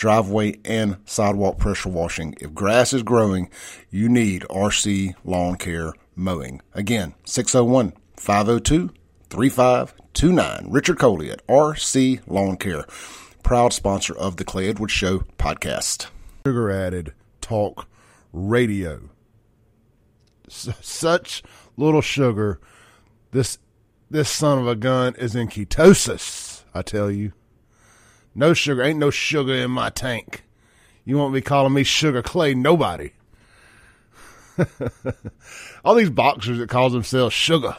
driveway and sidewalk pressure washing. If grass is growing, you need RC Lawn Care Mowing. Again, 601 502 3529. Richard Coley at RC Lawn Care, proud sponsor of the Clay Edwards Show podcast. Sugar added talk radio. S- such little sugar. This this son of a gun is in ketosis, I tell you. No sugar. Ain't no sugar in my tank. You won't be calling me Sugar Clay nobody. All these boxers that calls themselves Sugar.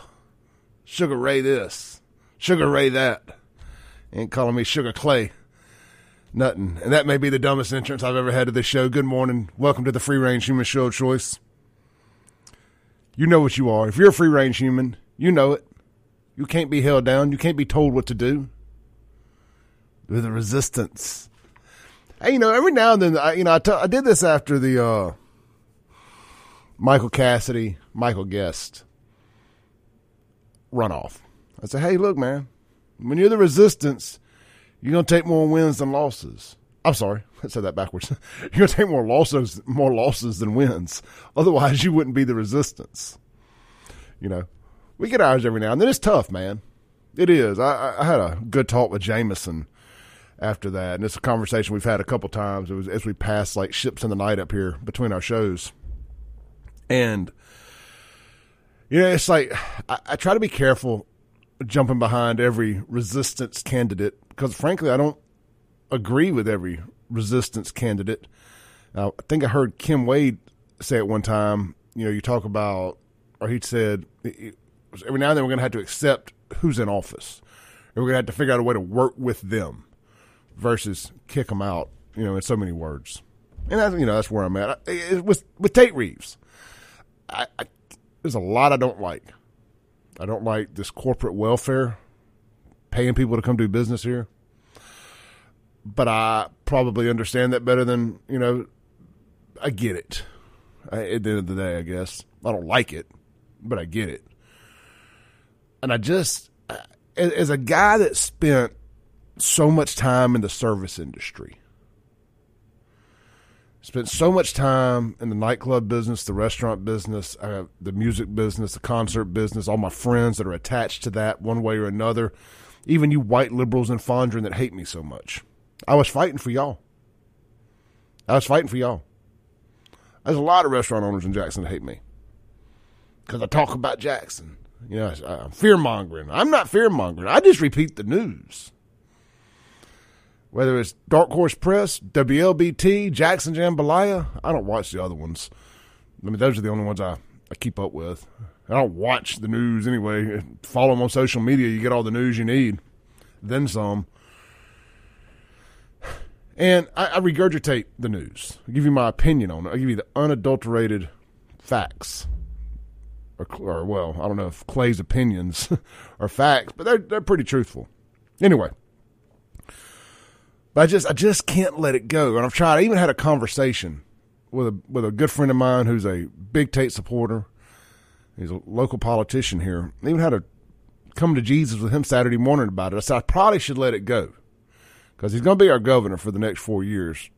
Sugar Ray this. Sugar Ray that. Ain't calling me Sugar Clay. Nothing. And that may be the dumbest entrance I've ever had to this show. Good morning. Welcome to the Free Range Human Show of Choice. You know what you are. If you're a free range human, you know it. You can't be held down. You can't be told what to do with the resistance. Hey, you know, every now and then, I, you know, I, t- I did this after the uh, Michael Cassidy, Michael Guest runoff. I said, hey, look, man, when you're the resistance, you're gonna take more wins than losses. I'm sorry, I said that backwards. you're gonna take more losses, more losses than wins. Otherwise, you wouldn't be the resistance. You know, we get ours every now and then. It's tough, man. It is. I, I had a good talk with Jameson after that. And it's a conversation we've had a couple times. It was as we passed like ships in the night up here between our shows. And you know, it's like I, I try to be careful jumping behind every resistance candidate because frankly I don't agree with every resistance candidate. Uh, I think I heard Kim Wade say it one time. You know, you talk about, or he said, every now and then we're going to have to accept who's in office. And we're going to have to figure out a way to work with them versus kick them out, you know, in so many words. And that's, you know, that's where I'm at. it With, with Tate Reeves, I, I, there's a lot I don't like. I don't like this corporate welfare, paying people to come do business here. But I probably understand that better than, you know, I get it. I, at the end of the day, I guess. I don't like it, but I get it. And I just, as a guy that spent so much time in the service industry. Spent so much time in the nightclub business, the restaurant business, uh, the music business, the concert business, all my friends that are attached to that one way or another, even you white liberals in Fondren that hate me so much. I was fighting for y'all. I was fighting for y'all. There's a lot of restaurant owners in Jackson that hate me because I talk about Jackson. You know, I'm fear mongering. I'm not fear mongering. I just repeat the news whether it's Dark Horse Press, WLBT, Jackson Jambalaya. I don't watch the other ones. I mean, those are the only ones I, I keep up with. I don't watch the news anyway. Follow them on social media. You get all the news you need, then some. And I, I regurgitate the news. I give you my opinion on it. I give you the unadulterated facts. Or, or well, I don't know if Clay's opinions are facts, but they're they're pretty truthful. Anyway, but I just I just can't let it go. And I've tried. I even had a conversation with a with a good friend of mine who's a big Tate supporter. He's a local politician here. I even had a come to Jesus with him Saturday morning about it. I said I probably should let it go because he's going to be our governor for the next four years,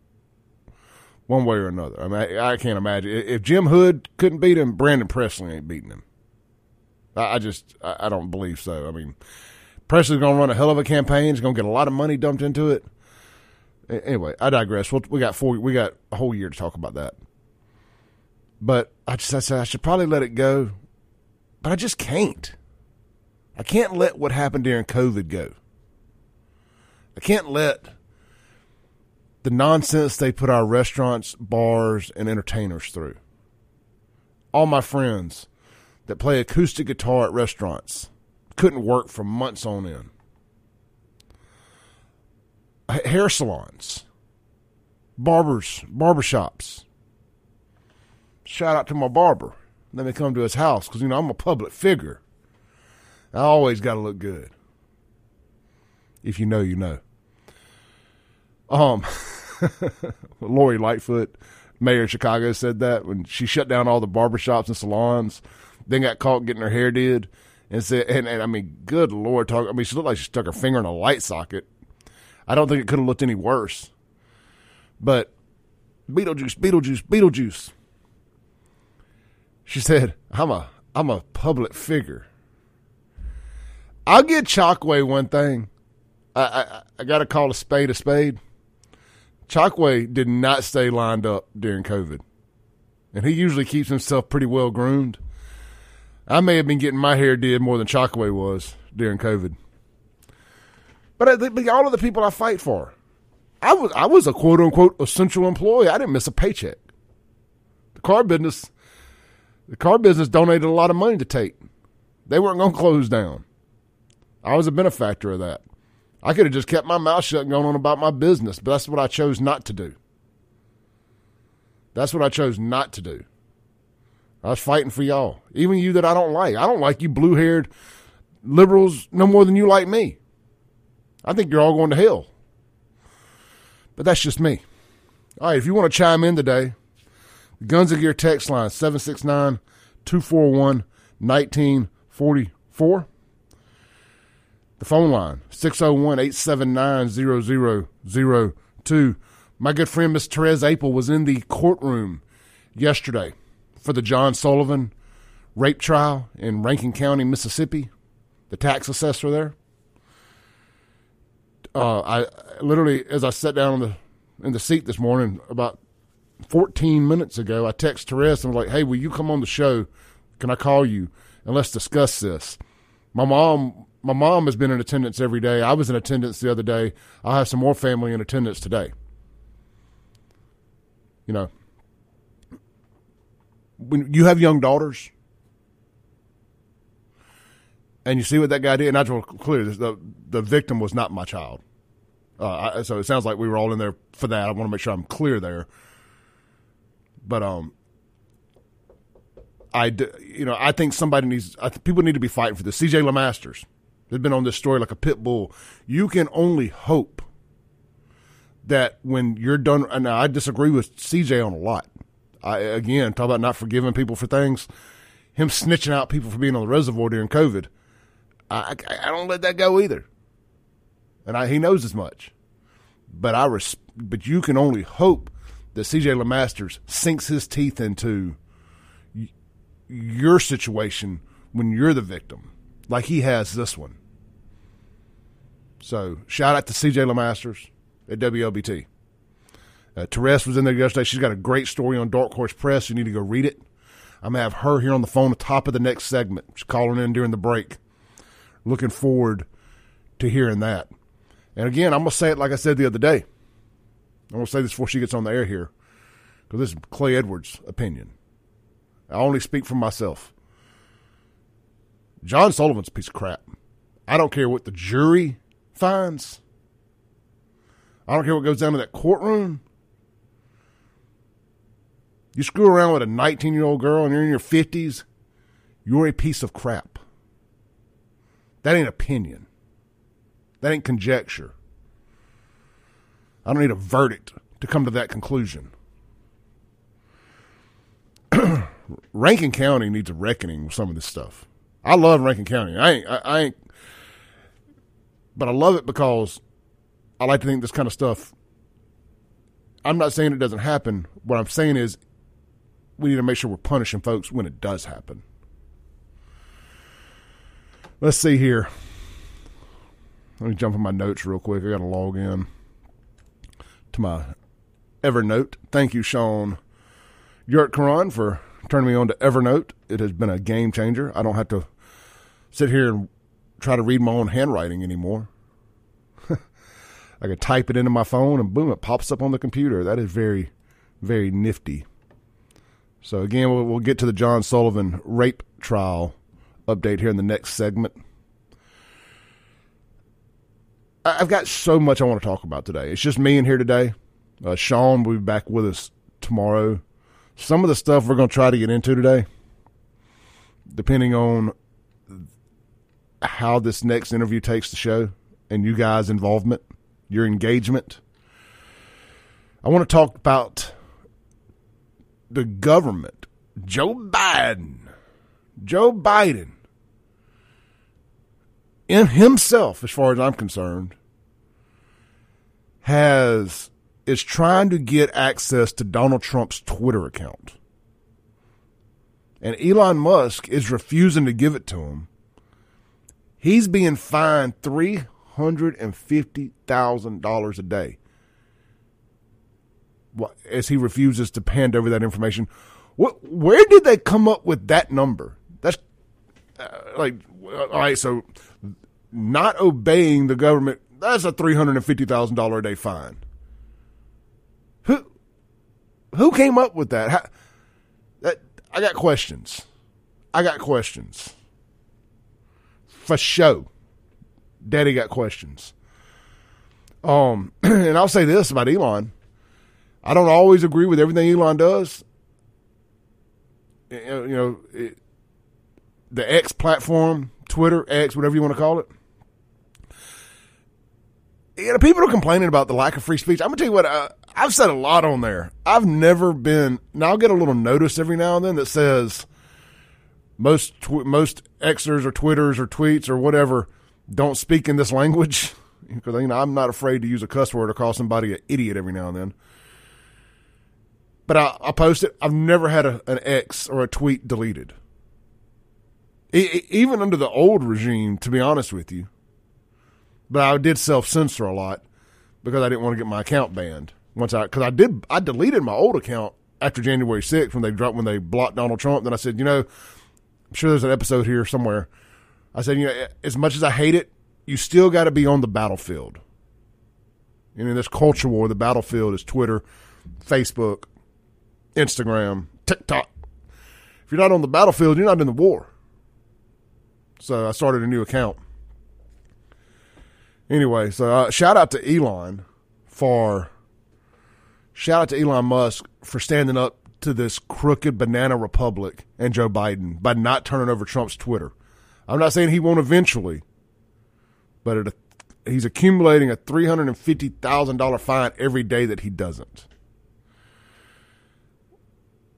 one way or another. I mean, I, I can't imagine if Jim Hood couldn't beat him, Brandon Presley ain't beating him. I, I just I, I don't believe so. I mean, Presley's going to run a hell of a campaign. He's going to get a lot of money dumped into it. Anyway, I digress. We'll, we got four. We got a whole year to talk about that. But I just I said I should probably let it go, but I just can't. I can't let what happened during COVID go. I can't let the nonsense they put our restaurants, bars, and entertainers through. All my friends that play acoustic guitar at restaurants couldn't work for months on end hair salons barbers, barbershops. Shout out to my barber. Let me come to his house because, you know, I'm a public figure. I always got to look good. If you know, you know. Um, Lori Lightfoot, mayor of Chicago, said that when she shut down all the barbershops and salons, then got caught getting her hair did. And said, and, and I mean, good Lord, talk. I mean, she looked like she stuck her finger in a light socket. I don't think it could have looked any worse. But Beetlejuice, Beetlejuice, Beetlejuice. She said, "I'm a I'm a public figure." I'll get Chokwe one thing. I I, I got to call a spade a spade. Chokwe did not stay lined up during COVID, and he usually keeps himself pretty well groomed. I may have been getting my hair did more than Chokwe was during COVID. But, I, but all of the people I fight for, I was I was a quote unquote essential employee. I didn't miss a paycheck. The car business, the car business donated a lot of money to Tate. They weren't going to close down. I was a benefactor of that. I could have just kept my mouth shut and gone on about my business, but that's what I chose not to do. That's what I chose not to do. I was fighting for y'all, even you that I don't like. I don't like you blue haired liberals no more than you like me. I think you're all going to hell. But that's just me. All right, if you want to chime in today, Guns of Gear text line 769 241 1944. The phone line 601 879 0002. My good friend Miss Therese Apel was in the courtroom yesterday for the John Sullivan rape trial in Rankin County, Mississippi, the tax assessor there uh, I literally, as I sat down the in the seat this morning, about 14 minutes ago, I texted Therese and was like, "Hey, will you come on the show? Can I call you and let's discuss this?" My mom, my mom has been in attendance every day. I was in attendance the other day. I have some more family in attendance today. You know, when you have young daughters, and you see what that guy did. And I just clear this: the the victim was not my child. Uh, I, so it sounds like we were all in there for that. I want to make sure I'm clear there. But um, I you know I think somebody needs. I th- people need to be fighting for this. C.J. LeMasters has been on this story like a pit bull. You can only hope that when you're done. And I disagree with C.J. on a lot. I again talk about not forgiving people for things. Him snitching out people for being on the reservoir during COVID I, I, don't let that go either. And I, he knows as much. But I res- but you can only hope that CJ LeMasters sinks his teeth into y- your situation when you're the victim, like he has this one. So shout out to CJ LeMasters at WLBT. Uh, Therese was in there yesterday. She's got a great story on Dark Horse Press. You need to go read it. I'm going to have her here on the phone at the top of the next segment. She's calling in during the break looking forward to hearing that. And again, I'm going to say it like I said the other day. I'm going to say this before she gets on the air here, because this is Clay Edwards' opinion. I only speak for myself. John Sullivan's piece of crap. I don't care what the jury finds. I don't care what goes down in that courtroom. You screw around with a 19 year old girl and you're in your 50s, you're a piece of crap. That ain't opinion. That ain't conjecture. I don't need a verdict to come to that conclusion. Rankin County needs a reckoning with some of this stuff. I love Rankin County. I ain't, I, I ain't, but I love it because I like to think this kind of stuff. I'm not saying it doesn't happen. What I'm saying is we need to make sure we're punishing folks when it does happen. Let's see here. Let me jump in my notes real quick. I got to log in to my Evernote. Thank you, Sean Yurt Karan, for turning me on to Evernote. It has been a game changer. I don't have to sit here and try to read my own handwriting anymore. I can type it into my phone and boom, it pops up on the computer. That is very, very nifty. So, again, we'll, we'll get to the John Sullivan rape trial update here in the next segment. I've got so much I want to talk about today. It's just me in here today. Uh, Sean will be back with us tomorrow. Some of the stuff we're going to try to get into today, depending on how this next interview takes the show and you guys' involvement, your engagement. I want to talk about the government, Joe Biden. Joe Biden, in himself, as far as I'm concerned, has is trying to get access to Donald Trump's Twitter account. And Elon Musk is refusing to give it to him. He's being fined $350,000 a day as he refuses to hand over that information. What, where did they come up with that number? Uh, like, all right, so not obeying the government, that's a $350,000 a day fine. Who, who came up with that? How, that? I got questions. I got questions. For show. Daddy got questions. Um, and I'll say this about Elon. I don't always agree with everything Elon does. You know, it, the X platform, Twitter, X, whatever you want to call it. You know, people are complaining about the lack of free speech. I'm gonna tell you what. I, I've said a lot on there. I've never been. Now I'll get a little notice every now and then that says most tw- most Xers or Twitters or tweets or whatever don't speak in this language because you know I'm not afraid to use a cuss word or call somebody an idiot every now and then but I, I post it. I've never had a, an X or a tweet deleted. Even under the old regime, to be honest with you. But I did self censor a lot because I didn't want to get my account banned. Once I, because I did, I deleted my old account after January 6th when they dropped, when they blocked Donald Trump. Then I said, you know, I'm sure there's an episode here somewhere. I said, you know, as much as I hate it, you still got to be on the battlefield. And in this culture war, the battlefield is Twitter, Facebook, Instagram, TikTok. If you're not on the battlefield, you're not in the war. So I started a new account. Anyway, so uh, shout out to Elon for shout out to Elon Musk for standing up to this crooked banana republic and Joe Biden by not turning over Trump's Twitter. I'm not saying he won't eventually, but he's accumulating a three hundred and fifty thousand dollar fine every day that he doesn't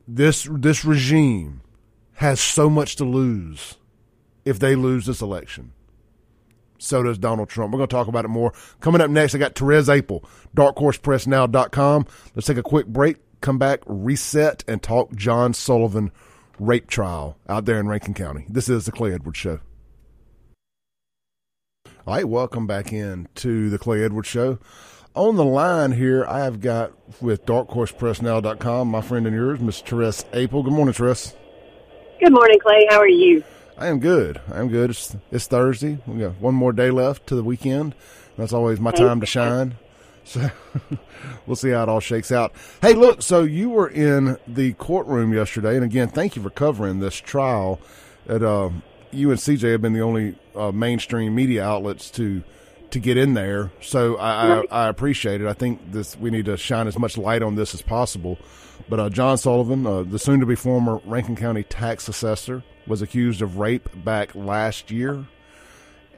this this regime has so much to lose if they lose this election. So does Donald Trump. We're going to talk about it more. Coming up next, I got Therese Apel, darkhorsepressnow.com. Let's take a quick break, come back, reset, and talk John Sullivan rape trial out there in Rankin County. This is the Clay Edwards Show. All right, welcome back in to the Clay Edwards Show on the line here, I have got with darkhorsepressnow.com, my friend and yours, Miss Therese Apel. Good morning, Therese. Good morning, Clay. How are you? I am good. I am good. It's, it's Thursday. We got one more day left to the weekend. That's always my time to shine. So we'll see how it all shakes out. Hey, look, so you were in the courtroom yesterday, and again, thank you for covering this trial. At uh, you and CJ have been the only uh, mainstream media outlets to to get in there. So I, I, I, appreciate it. I think this we need to shine as much light on this as possible. But uh, John Sullivan, uh, the soon-to-be former Rankin County tax assessor, was accused of rape back last year.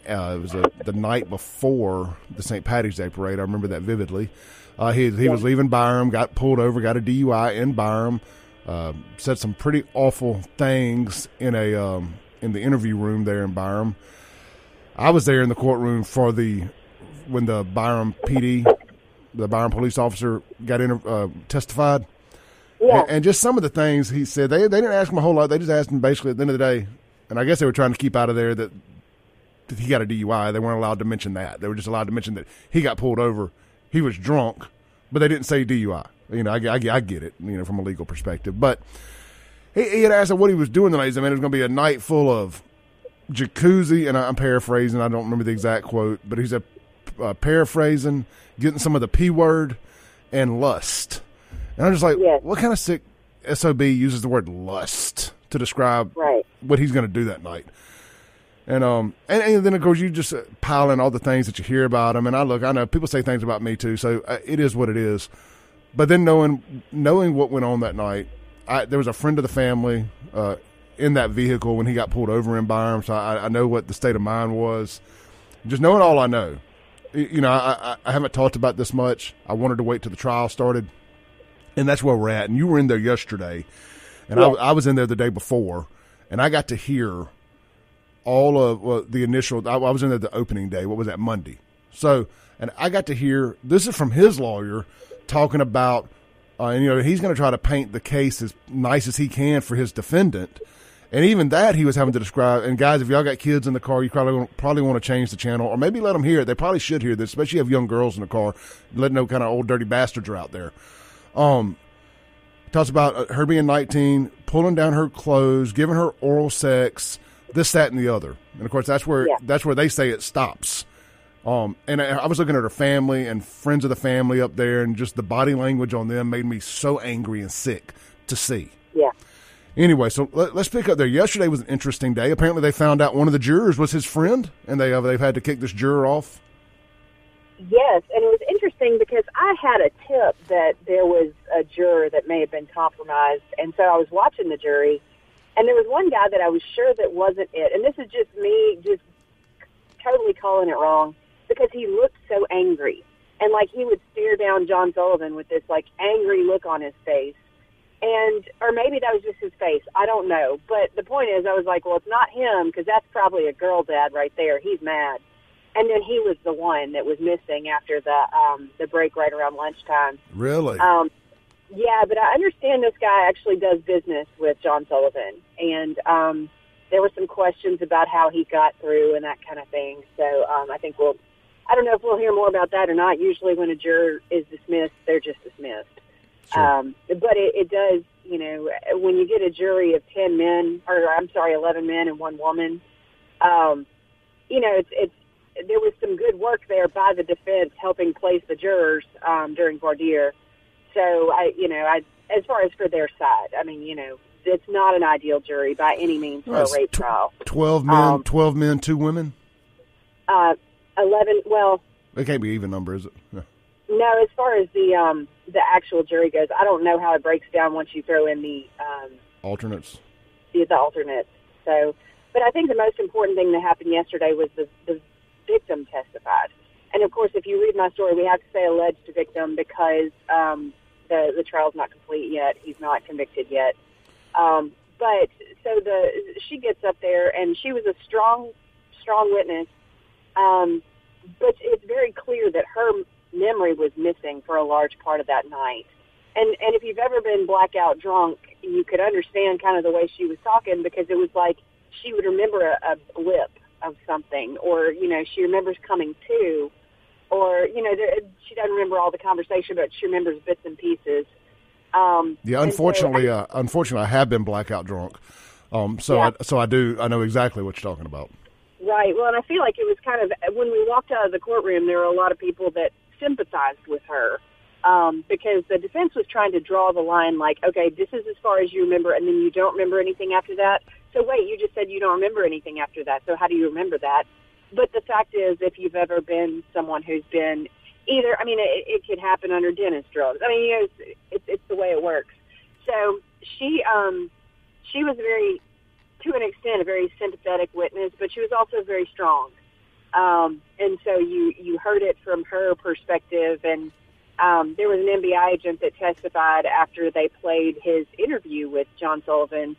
Uh, it was a, the night before the St. Patty's Day parade. I remember that vividly. Uh, he he was leaving Byram, got pulled over, got a DUI in Byram. Uh, said some pretty awful things in a um, in the interview room there in Byram. I was there in the courtroom for the when the Byram PD, the Byram police officer, got in uh, testified. Yeah. And, just some of the things he said, they they didn't ask him a whole lot. They just asked him basically at the end of the day, and I guess they were trying to keep out of there that, that he got a DUI. They weren't allowed to mention that. They were just allowed to mention that he got pulled over. He was drunk, but they didn't say DUI. You know, I, I, I get it. You know, from a legal perspective, but. He, he had asked him what he was doing tonight. He said, "Man, it was going to be a night full of jacuzzi, and I'm paraphrasing. I don't remember the exact quote, but he's a uh, paraphrasing, getting some of the p word and lust. And I'm just like, yes. what kind of sick sob uses the word lust to describe right. what he's going to do that night? And um, and, and, then of course you just uh, pile in all the things that you hear about him. And I look, I know people say things about me too, so uh, it is what it is. but then knowing knowing what went on that night, I, there was a friend of the family uh, in that vehicle when he got pulled over in Byram, so I, I know what the state of mind was. Just knowing all I know, you know, I, I, I haven't talked about this much. I wanted to wait till the trial started, and that's where we're at. And you were in there yesterday, and I, I was in there the day before, and I got to hear all of well, the initial. I, I was in there the opening day. What was that Monday? So, and I got to hear this is from his lawyer talking about, uh, and you know he's going to try to paint the case as nice as he can for his defendant. And even that he was having to describe. And guys, if y'all got kids in the car, you probably probably want to change the channel, or maybe let them hear it. They probably should hear this, especially if you have young girls in the car. Let know kind of old dirty bastards are out there. Um, talks about uh, her being 19, pulling down her clothes, giving her oral sex, this, that, and the other. And of course, that's where Yeah. that's where they say it stops. Um, and I, I was looking at her family and friends of the family up there, and just the body language on them made me so angry and sick to see. Yeah. Anyway, so let, let's pick up there. Yesterday was an interesting day. Apparently, they found out one of the jurors was his friend, and they uh, they've had to kick this juror off. Yes, and it was interesting because I had a tip that there was a juror that may have been compromised, and so I was watching the jury, and there was one guy that I was sure that wasn't it, and this is just me just totally calling it wrong because he looked so angry, and like he would stare down John Sullivan with this like angry look on his face, and or maybe that was just his face, I don't know, but the point is, I was like, well, it's not him because that's probably a girl dad right there. He's mad and then he was the one that was missing after the um the break right around lunchtime. Really? Um yeah, but I understand this guy actually does business with John Sullivan and um there were some questions about how he got through and that kind of thing. So um I think we'll I don't know if we'll hear more about that or not. Usually when a juror is dismissed, they're just dismissed. Sure. Um but it, it does, you know, when you get a jury of 10 men or I'm sorry, 11 men and one woman, um you know, it's it's there was some good work there by the defense helping place the jurors um, during voir dire. So I, you know, I as far as for their side, I mean, you know, it's not an ideal jury by any means for Well, a rape tw- trial. Twelve men, um, twelve men, two women. Uh, Eleven. Well, It can't be even number, is it? Yeah. no, as far as the um, the actual jury goes, I don't know how it breaks down once you throw in the um, Alternates. the, the alternates. So, but I think the most important thing that happened yesterday was the, the victim testified. And of course, if you read my story, we have to say alleged victim because um, the the trial's not complete yet. He's not convicted yet. Um, but so the she gets up there and she was a strong strong witness. Um, but it's very clear that her memory was missing for a large part of that night. And and if you've ever been blackout drunk, you could understand kind of the way she was talking because it was like she would remember a, a blip of something, or you know she remembers coming to, or you know there, she doesn't remember all the conversation, but she remembers bits and pieces. Um, Yeah, and so unfortunately, uh, unfortunately, I have been blackout drunk. Um, so Yeah. I, so I do. I know exactly what you're talking about. Right. Well, and I feel like it was kind of when we walked out of the courtroom, there were a lot of people that sympathized with her um, because the defense was trying to draw the line, like, okay, this is as far as you remember, and then you don't remember anything after that. So wait, you just said you don't remember anything after that. So how do you remember that? But the fact is, if you've ever been someone who's been either, I mean, it, it could happen under dentist drugs. I mean, you know, it's, it's, it's the way it works. So she, um, she was very to an extent a very sympathetic witness, but she was also very strong. Um, and so you you heard it from her perspective. And um, there was an MBI agent that testified after they played his interview with John Sullivan,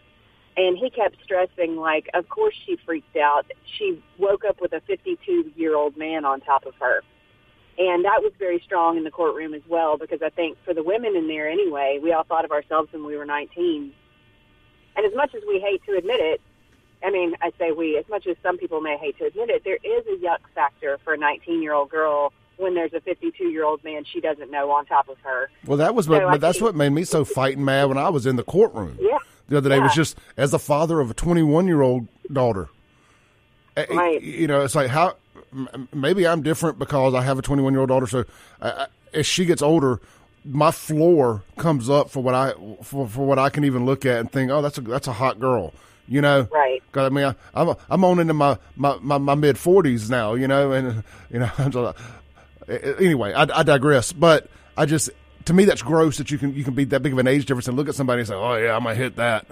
and he kept stressing, like, of course she freaked out. She woke up with a 52 year old man on top of her. And that was very strong in the courtroom as well, because I think for the women in there anyway, we all thought of ourselves when we were 19 and as much as we hate to admit it, I mean, I say we, as much as some people may hate to admit it, there is a yuck factor for a 19 year old girl when there's a 52 year old man she doesn't know on top of her. Well, that was what. So but that's think- what made me so fighting mad when I was in the courtroom. Yeah. The other day was just as the father of a 21 year old daughter. Right. You know, it's like how maybe I'm different because I have a 21 year old daughter. So uh, as she gets older, my floor comes up for what I for, for what I can even look at and think, oh, that's a that's a hot girl. You know, Right. 'Cause, I mean, I, I'm I'm on into my my, my, my mid 40s now. You know, and you know, anyway, I, I digress. But I just to me that's gross that you can you can be that big of an age difference and look at somebody and say, "Oh yeah, I'm gonna hit that."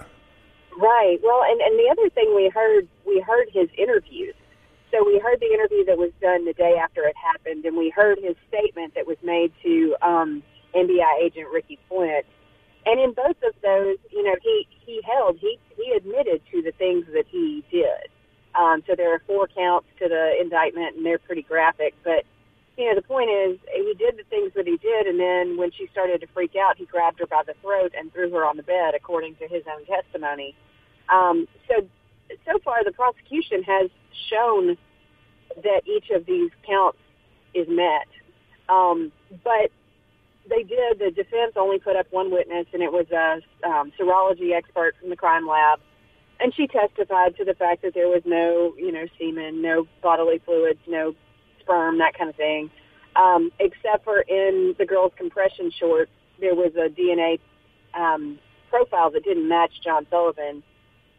Right. Well, and and the other thing we heard we heard his interviews. So we heard the interview that was done the day after it happened, and we heard his statement that was made to um, FBI agent Ricky Flint. And in both of those, you know, he he held he he admitted to the things that he did. Um, so there are four counts to the indictment, and they're pretty graphic. But you know, the point is, he did the things that he did, and then when she started to freak out, he grabbed her by the throat and threw her on the bed, according to his own testimony. Um, so, so far, the prosecution has shown that each of these counts is met. Um, but they did. The defense only put up one witness, and it was a um, serology expert from the crime lab, and she testified to the fact that there was no, you know, semen, no bodily fluids, no sperm, that kind of thing, um, except for in the girl's compression shorts, there was a DNA um, profile that didn't match John Sullivan.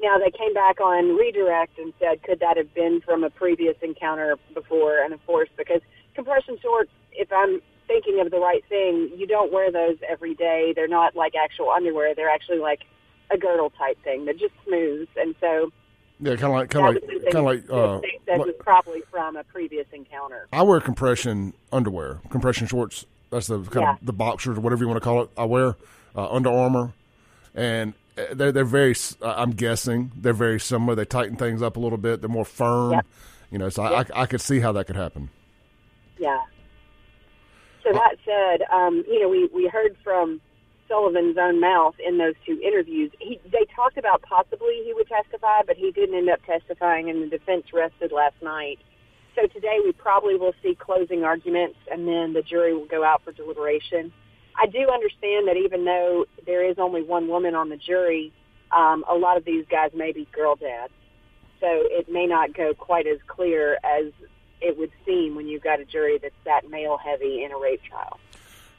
Now they came back on redirect and said, could that have been from a previous encounter before? And of course, because compression shorts, if I'm thinking of the right thing, you don't wear those every day. They're not like actual underwear. They're actually like a girdle type thing. They're just smooth, and so Yeah, kind of like kind of like kind of like. Uh, that like- was probably from a previous encounter. I wear compression underwear, compression shorts. That's the kind Yeah. of the boxers or whatever you want to call it. I wear uh, Under Armour, and uh, they're they're very. I'm guessing they're very similar. They tighten things up a little bit. They're more firm. Yep. You know, so I, I I could see how that could happen. Yeah. So that said, um, you know, we, we heard from Sullivan's own mouth in those two interviews. He, they talked about possibly he would testify, but he didn't end up testifying, and the defense rested last night. So today we probably will see closing arguments, and then the jury will go out for deliberation. I do understand that even though there is only one woman on the jury, um, a lot of these guys may be girl dads. So it may not go quite as clear as it would seem when you've got a jury that's that male heavy in a rape trial.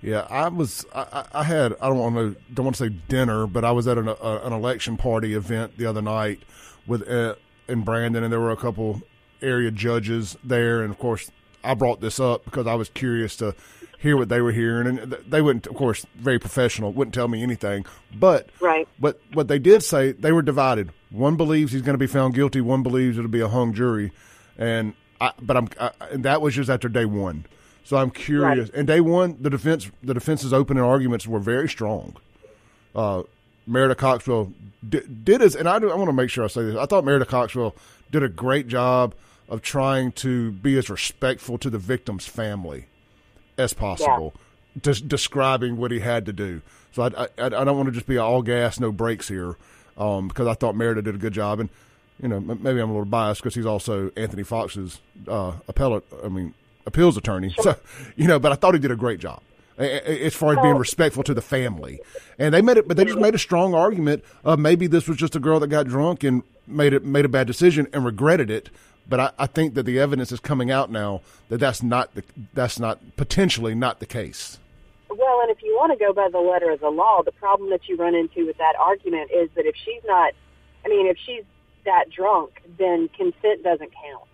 Yeah, I was. I, I had. I don't want to. Don't want to say dinner, but I was at an, a, an election party event the other night with uh, in Brandon, and there were a couple area judges there, and of course, I brought this up because I was curious to hear what they were hearing, and they wouldn't, of course, very professional, wouldn't tell me anything, but Right. but what they did say, they were divided. One believes he's going to be found guilty. One believes it'll be a hung jury, and I, but I'm I, and that was just after day one. So I'm curious. And day one, the defense the defense's opening arguments were very strong. Uh, Merrida Coxwell did, did his, and I, do, I want to make sure I say this. I thought Merrida Coxwell did a great job of trying to be as respectful to the victim's family as possible, just describing what he had to do. So I, I, I don't want to just be all gas, no brakes here, um, because I thought Merrida did a good job. And you know, maybe I'm a little biased because he's also Anthony Fox's uh, appellate, I mean, appeals attorney. So you know, but I thought he did a great job as far as being oh. respectful to the family. And they made it, but they just made a strong argument of maybe this was just a girl that got drunk and made it made a bad decision and regretted it. But I, I think that the evidence is coming out now that that's not the that's not potentially not the case. Well, and if you want to go by the letter of the law, the problem that you run into with that argument is that if she's not, I mean, if she's that drunk, then consent doesn't count.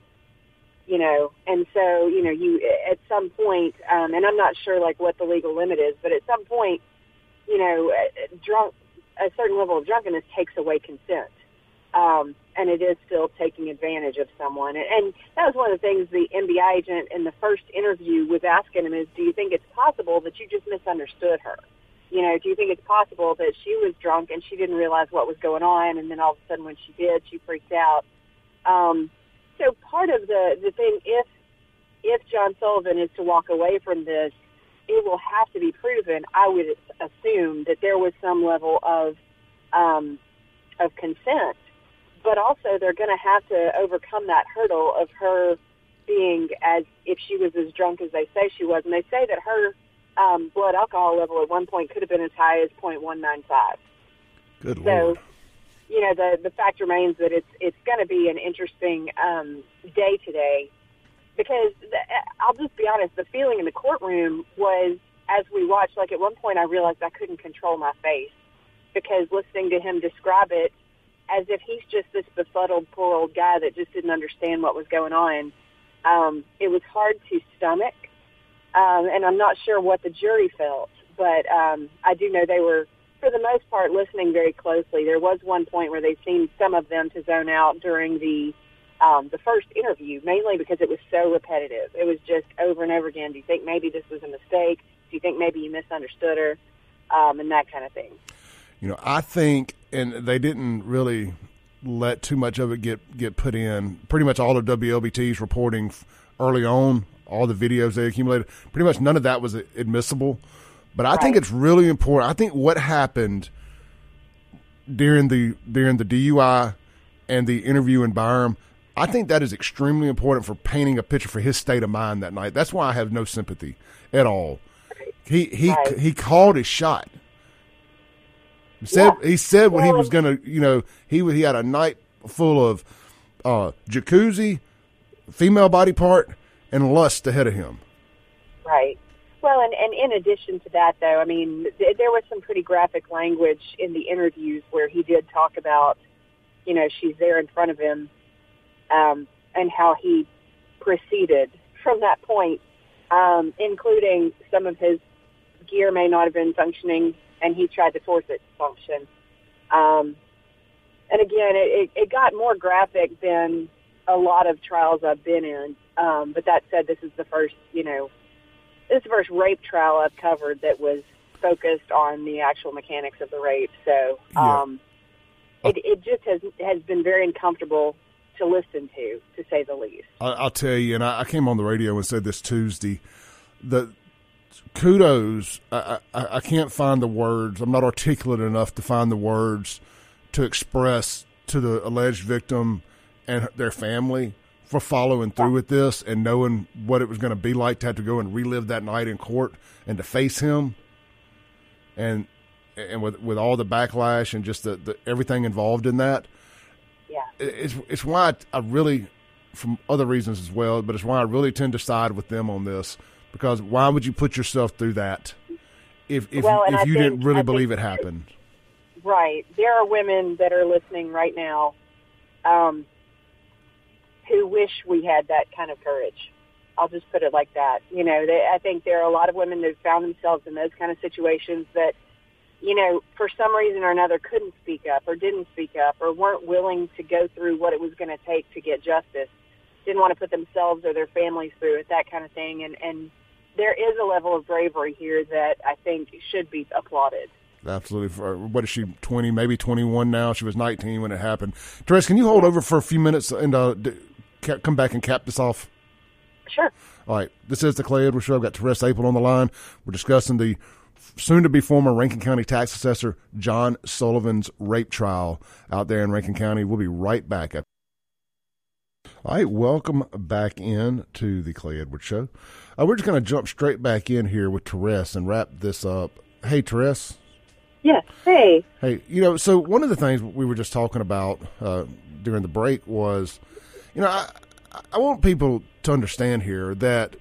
You know, and so you know, you at some point, um, and I'm not sure like what the legal limit is, but at some point, you know, drunk a certain level of drunkenness takes away consent. Um, and it is still taking advantage of someone. And, and that was one of the things the MBI agent in the first interview was asking him is, do you think it's possible that you just misunderstood her? You know, do you think it's possible that she was drunk and she didn't realize what was going on, and then all of a sudden when she did, she freaked out? Um, so part of the the thing, if if John Sullivan is to walk away from this, it will have to be proven. I would assume that there was some level of um, of consent, but also they're going to have to overcome that hurdle of her being as if she was as drunk as they say she was, and they say that her um, blood alcohol level at one point could have been as high as 0.195. Good So, lord. You know, the the fact remains that it's it's going to be an interesting um, day today because the, I'll just be honest. The feeling in the courtroom was as we watched. Like at one point, I realized I couldn't control my face because listening to him describe it as if he's just this befuddled poor old guy that just didn't understand what was going on. Um, it was hard to stomach, um, and I'm not sure what the jury felt, but um, I do know they were, for the most part, listening very closely. There was one point where they seemed some of them to zone out during the um, the first interview, mainly because it was so repetitive. It was just over and over again. Do you think maybe this was a mistake? Do you think maybe you misunderstood her? Um, and that kind of thing. You know, I think, and they didn't really let too much of it get get put in. Pretty much all of WLBT's reporting early on, all the videos they accumulated, pretty much none of that was admissible. But I right. think it's really important. I think what happened during the during the DUI and the interview in Byram, I think that is extremely important for painting a picture for his state of mind that night. That's why I have no sympathy at all. He he right. he called his shot. He said yeah. he said what he was gonna. You know, he he had a night full of uh, jacuzzi, female body part, and lust ahead of him. Right. Well, and, and in addition to that, though, I mean, th- there was some pretty graphic language in the interviews where he did talk about, you know, she's there in front of him, um, and how he proceeded from that point, um, including some of his gear may not have been functioning, and he tried to force it to function. Um, and again, it, it, it got more graphic than a lot of trials I've been in. Um, but that said, this is the first, you know, this is the first rape trial I've covered that was focused on the actual mechanics of the rape. So um, yeah. it, it just has has been very uncomfortable to listen to, to say the least. I, will tell you, and I, I, came on the radio and said this Tuesday. The kudos. I, I, I can't find the words. I'm not articulate enough to find the words to express to the alleged victim and their family for following through with this and knowing what it was going to be like to have to go and relive that night in court and to face him and and with with all the backlash and just the, the everything involved in that yeah it's it's why I, I really from other reasons as well but it's why I really tend to side with them on this because why would you put yourself through that if if, well, if you think, didn't really I believe it happened? Right. There are women that are listening right now um, who wish we had that kind of courage. I'll just put it like that. You know, they, I think there are a lot of women that found themselves in those kind of situations that, you know, for some reason or another couldn't speak up or didn't speak up or weren't willing to go through what it was going to take to get justice didn't want to put themselves or their families through it, that kind of thing. And, and there is a level of bravery here that I think should be applauded. Absolutely. For, What is she, 20, maybe 21 now? She was 19 when it happened. Therese, can you hold over for a few minutes and uh, come back and cap this off? Sure. All right. This is the Clay Edwards Show. I've got Therese Apel on the line. We're discussing the soon to be former Rankin County tax assessor John Sullivan's rape trial out there in Rankin County. We'll be right back. All right, welcome back in to the Clay Edwards Show. Uh, we're just going to jump straight back in here with Therese and wrap this up. Hey, Therese. Yes. Hey. Hey, you know, so one of the things we were just talking about uh, during the break was, you know, I, I want people to understand here that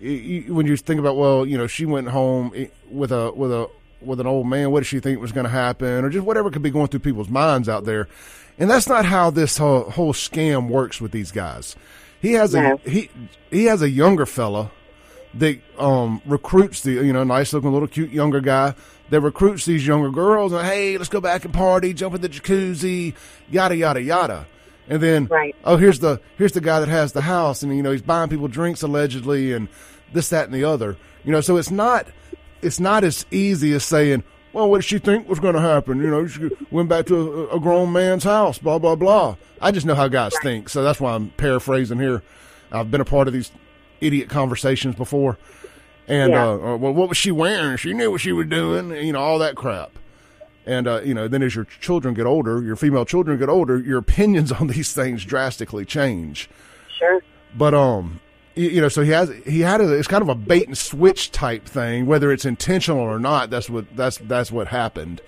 when you think about, well, you know, she went home with a with a with an old man. What did she think was going to happen, or just whatever could be going through people's minds out there. And that's not how this whole, whole scam works with these guys. He has a he he has a younger fella that um, recruits the you know nice looking little cute younger guy that recruits these younger girls and hey let's go back and party jump in the jacuzzi yada yada yada and then right. oh here's the here's the guy that has the house and you know he's buying people drinks allegedly and this that and the other you know so it's not it's not as easy as saying well, what did she think was going to happen? You know, she went back to a, a, grown man's house, blah, blah, blah. I just know how guys right. think. So that's why I'm paraphrasing here. I've been a part of these idiot conversations before. And, yeah. uh, uh well, what was she wearing? She knew what she was doing, you know, all that crap. And, uh, you know, then as your children get older, your female children get older, your opinions on these things drastically change. Sure. But, um, you know, so he has he had a it's kind of a bait and switch type thing, whether it's intentional or not. That's what that's that's what happened,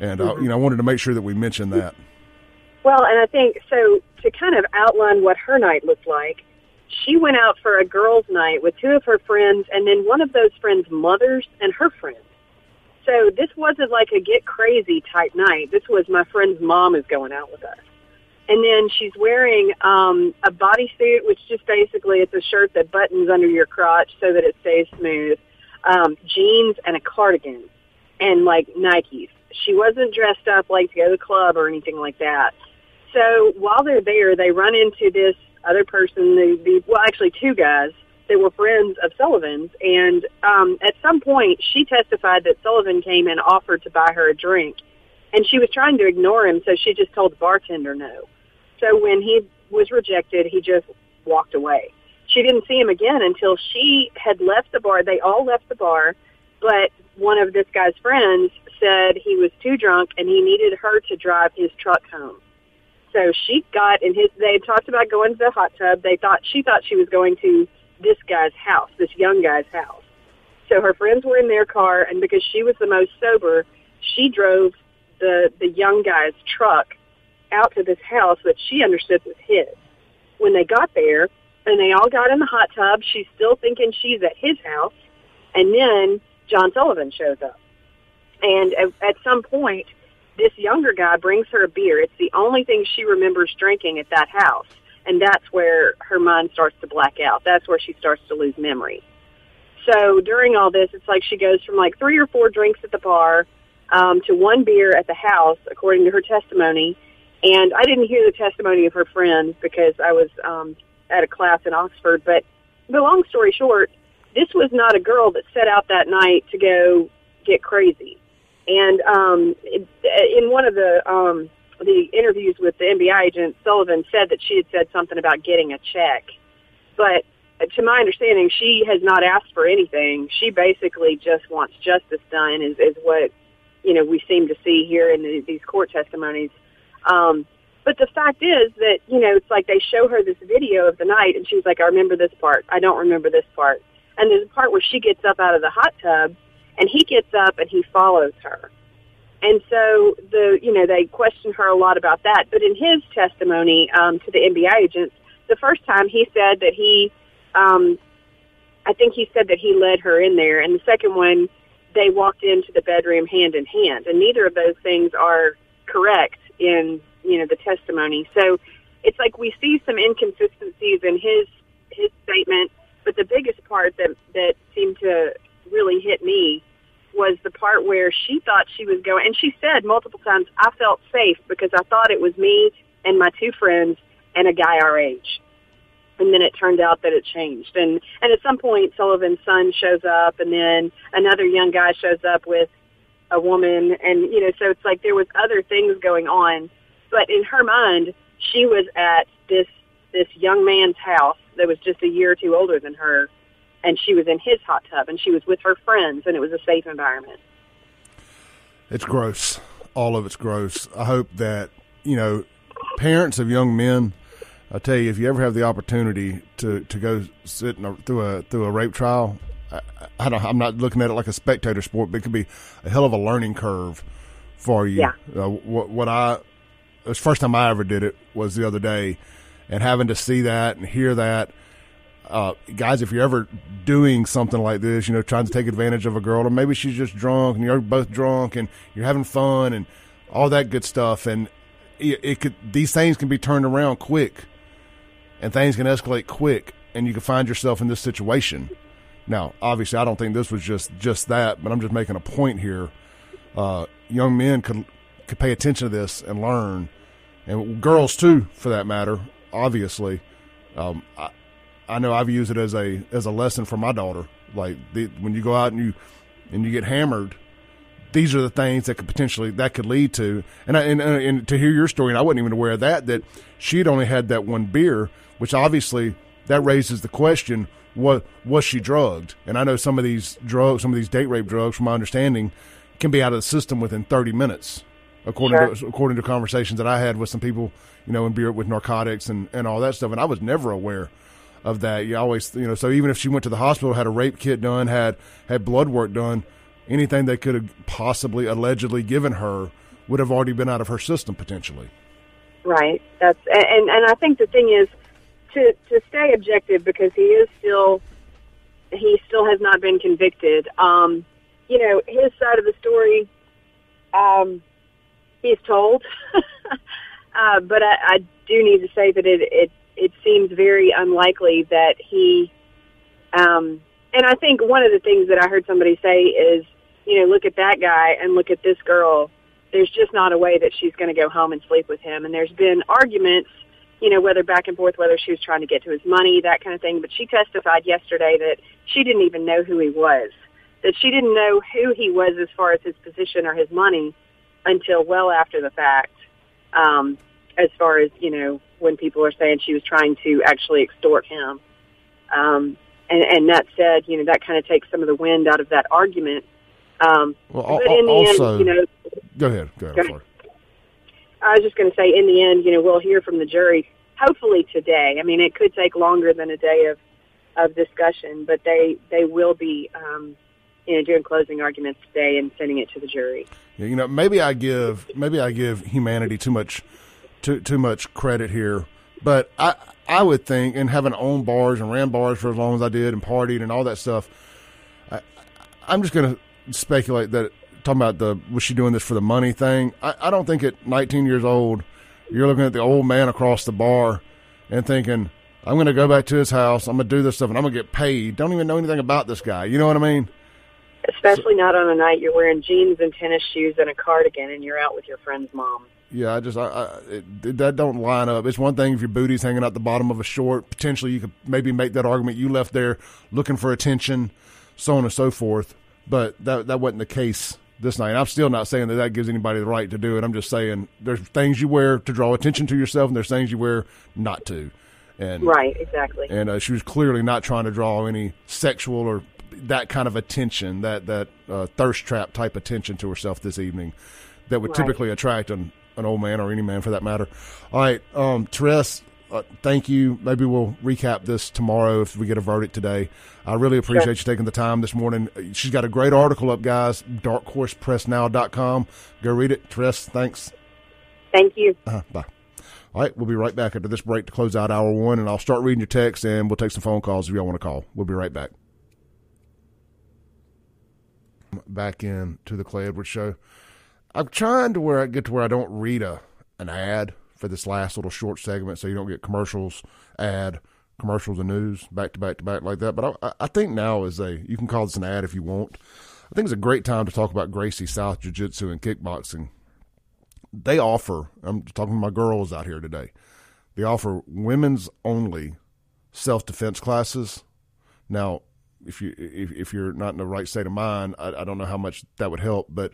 and uh, you know, I wanted to make sure that we mentioned that. Well, and I think so to kind of outline what her night looked like. She went out for a girls' night with two of her friends, and then one of those friends' mothers and her friend. So this wasn't like a get crazy type night. This was my friend's mom is going out with us. And then she's wearing um, a bodysuit, which just basically it's a shirt that buttons under your crotch so that it stays smooth. um, jeans and a cardigan and like Nikes. She wasn't dressed up like to go to the club or anything like that. So while they're there, they run into this other person. The, the well, actually two guys that were friends of Sullivan's, and um, at some point, she testified that Sullivan came and offered to buy her a drink, and she was trying to ignore him, so she just told the bartender no. So when he was rejected, he just walked away. She didn't see him again until she had left the bar. They all left the bar, but one of this guy's friends said he was too drunk and he needed her to drive his truck home. So she got in his. They had talked about going to the hot tub. They thought she thought she was going to this guy's house, this young guy's house. So her friends were in their car, and because she was the most sober, she drove the the young guy's truck out to this house that she understood was his. When they got there, and they all got in the hot tub, she's still thinking she's at his house, and then John Sullivan shows up. And at, at some point, this younger guy brings her a beer. It's the only thing she remembers drinking at that house. And that's where her mind starts to black out. That's where she starts to lose memory. So during all this, it's like she goes from like three or four drinks at the bar um, to one beer at the house, according to her testimony. And I didn't hear the testimony of her friend because I was um, at a class in Oxford. But the long story short, this was not a girl that set out that night to go get crazy. And um, in one of the um, the interviews with the FBI agent, Sullivan said that she had said something about getting a check. But to my understanding, she has not asked for anything. She basically just wants justice done, is, is what you know we seem to see here in the, these court testimonies. Um, but the fact is that you know it's like they show her this video of the night, and she's like, "I remember this part. I don't remember this part." And there's a part where she gets up out of the hot tub and he gets up and he follows her. And so the you know they question her a lot about that. But in his testimony um, to the FBI agents, the first time he said that he, um, I think he said that he led her in there, and the second one they walked into the bedroom hand in hand, and neither of those things are correct in you know the testimony. So it's like we see some inconsistencies in his his statement, but the biggest part that that seemed to really hit me was the part where she thought she was going, and she said multiple times, I felt safe because I thought it was me and my two friends and a guy our age. And then it turned out that it changed. And, and at some point, Sullivan's son shows up, and then another young guy shows up with a woman. And, you know, so it's like there was other things going on. But in her mind, she was at this, this young man's house that was just a year or two older than her and she was in his hot tub and she was with her friends and it was a safe environment. It's gross. All of it's gross. I hope that, you know, parents of young men, I tell you, if you ever have the opportunity to, to go sit a, through a through a rape trial, I, I don't, I'm not looking at it like a spectator sport, but it could be a hell of a learning curve for you. Yeah. Uh, what, what I, the first time I ever did it was the other day, and having to see that and hear that uh, guys, if you're ever doing something like this, you know, trying to take advantage of a girl, or maybe she's just drunk and you're both drunk and you're having fun and all that good stuff, and it, it could these things can be turned around quick, and things can escalate quick, and you can find yourself in this situation. Now, obviously, I don't think this was just just that, but I'm just making a point here. Uh, young men could could pay attention to this and learn, and girls too, for that matter. Obviously, um, I, I know I've used it as a as a lesson for my daughter. Like the, when you go out and you and you get hammered, these are the things that could potentially that could lead to. And I, and, uh, and to hear your story, and I wasn't even aware of that that she had only had that one beer, which obviously that raises the question: what was she drugged? And I know some of these drugs, some of these date rape drugs, from my understanding, can be out of the system within 30 minutes, according sure. to according to conversations that I had with some people, you know, in beer with narcotics and and all that stuff. And I was never aware of that. You always, you know, so even if she went to the hospital, had a rape kit done, had had blood work done, anything they could have possibly allegedly given her would have already been out of her system potentially. Right. That's and and I think the thing is to to stay objective because he is still he still has not been convicted. Um, you know, his side of the story, um, he's told. uh, but I, I do need to say that it, it it seems very unlikely that he um, and I think one of the things that I heard somebody say is, you know, look at that guy and look at this girl. There's just not a way that she's going to go home and sleep with him. And there's been arguments, you know, whether back and forth, whether she was trying to get to his money, that kind of thing. But she testified yesterday that she didn't even know who he was, that she didn't know who he was as far as his position or his money until well after the fact. Um, as far as you know, when people are saying she was trying to actually extort him. Um, and, and that said, you know, that kind of takes some of the wind out of that argument. Um, Well, but in the also- end, you know, Go ahead. Go ahead. Go ahead. I was just going to say, in the end, you know, we'll hear from the jury hopefully today. I mean, it could take longer than a day of of discussion, but they they will be, um, you know, doing closing arguments today and sending it to the jury. Yeah, you know, maybe I give maybe I give humanity too much too too much credit here, but I I would think, and having owned bars and ran bars for as long as I did and partied and all that stuff, I, I'm just going to speculate that talking about the was she doing this for the money thing? I, I don't think at 19 years old you're looking at the old man across the bar and thinking. I'm going to go back to his house. I'm going to do this stuff, and I'm going to get paid. Don't even know anything about this guy. You know what I mean? Especially not on a night you're wearing jeans and tennis shoes and a cardigan and you're out with your friend's mom. Yeah, I just I, I it, that don't line up. It's one thing if your booty's hanging out the bottom of a short. Potentially, you could maybe make that argument. You left there looking for attention, so on and so forth. But that that wasn't the case this night. I'm still not saying that that gives anybody the right to do it. I'm just saying there's things you wear to draw attention to yourself, and there's things you wear not to. And Right, exactly. and uh, she was clearly not trying to draw any sexual or that kind of attention, that that uh, thirst trap type attention to herself this evening, that would Right. typically attract an, an old man or any man for that matter. All right, um, Therese, uh, thank you. Maybe we'll recap this tomorrow if we get a verdict today. I really appreciate you taking the time this morning. She's got a great article up, guys. DarkHorsePressNow.com. Go read it. Therese, thanks. Thank you. Uh, bye. All right, we'll be right back after this break to close out hour one, and I'll start reading your texts, and we'll take some phone calls if y'all want to call. We'll be right back. Back in to the Clay Edwards Show. I'm trying to where I get to where I don't read a an ad for this last little short segment, so you don't get commercials, ad, commercials, and news back to back to back like that. But I, I think now is a you can call this an ad if you want. I think it's a great time to talk about Gracie South Jiu Jitsu and kickboxing they offer i'm talking to my girls out here today they offer women's only self-defense classes now if you if, if you're not in the right state of mind I, I don't know how much that would help but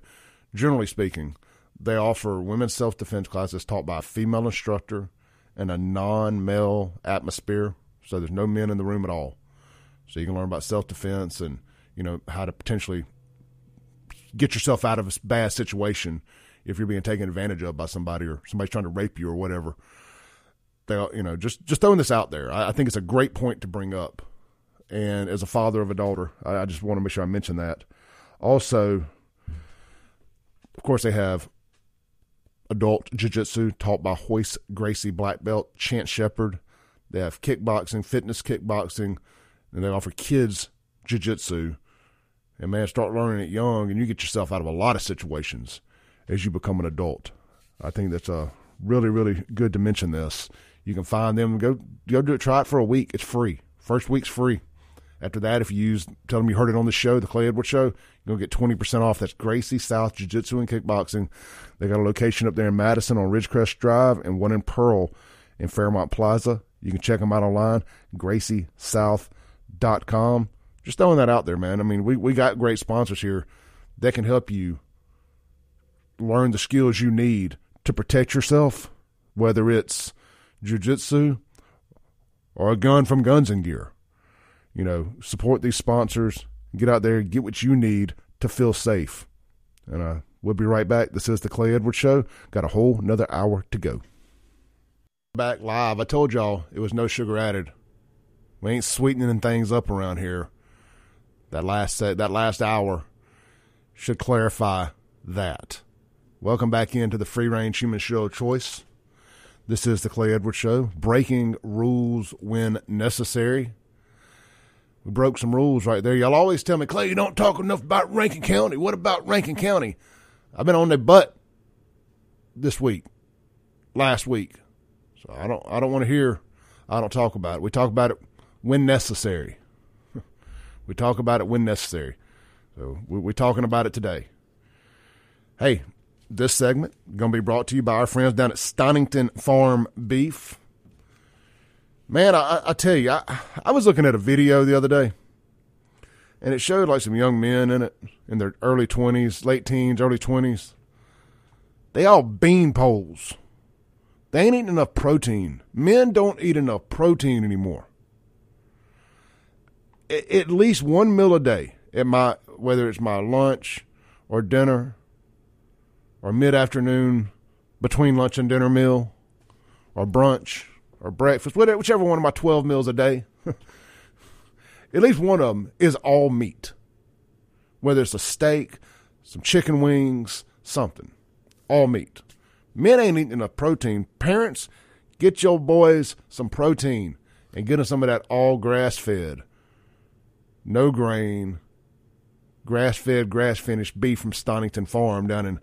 generally speaking they offer women's self-defense classes taught by a female instructor in a non-male atmosphere so there's no men in the room at all so you can learn about self-defense and you know how to potentially get yourself out of a bad situation if you're being taken advantage of by somebody or somebody's trying to rape you or whatever. They, you know, just just throwing this out there. I, I think it's a great point to bring up. And as a father of a daughter, I, I just want to make sure I mention that. Also, of course, they have adult jiu-jitsu taught by Royce Gracie Black Belt, Chance Shepard. They have kickboxing, fitness kickboxing, and they offer kids jiu-jitsu. And man, start learning it young, and you get yourself out of a lot of situations as you become an adult. I think that's a really, really good to mention this. You can find them. Go go do it. Try it for a week. It's free. First week's free. After that, if you use, tell them you heard it on the show, the Clay Edwards Show, you're to get 20% off. That's Gracie South Jiu Jitsu and Kickboxing. They got a location up there in Madison on Ridgecrest Drive and one in Pearl in Fairmont Plaza. You can check them out online, graciesouth.com. Just throwing that out there, man. I mean, we, we got great sponsors here that can help you learn the skills you need to protect yourself, whether it's jujitsu or a gun from Guns and Gear. You know, support these sponsors, get out there, get what you need to feel safe. And uh, we'll be right back. This is the Clay Edwards Show. Got a whole another hour to go. Back live. I told y'all it was no sugar added. We ain't sweetening things up around here. That last set, that last hour should clarify that. Welcome back into the free range human show of choice. This is the Clay Edwards Show. Breaking rules when necessary. We broke some rules right there. Y'all always tell me, Clay, you don't talk enough about Rankin County. What about Rankin County? I've been on their butt this week, last week. So I don't I don't want to hear I don't talk about it. We talk about it when necessary. we talk about it when necessary. So we're talking about it today. Hey, this segment going to be brought to you by our friends down at Stonington Farm Beef. Man, I, I tell you, I, I was looking at a video the other day, and it showed like some young men in it in their early 20s, late teens, early 20s. They all bean poles. They ain't eating enough protein. Men don't eat enough protein anymore. At least one meal a day, at my whether it's my lunch or dinner or mid afternoon between lunch and dinner meal or brunch or breakfast, whatever, whichever one of my 12 meals a day, at least one of them is all meat. Whether it's a steak, some chicken wings, something. All meat. Men ain't eating enough protein. Parents, get your boys some protein and get them some of that all grass fed, no grain, grass fed, grass finished beef from Stonington Farm down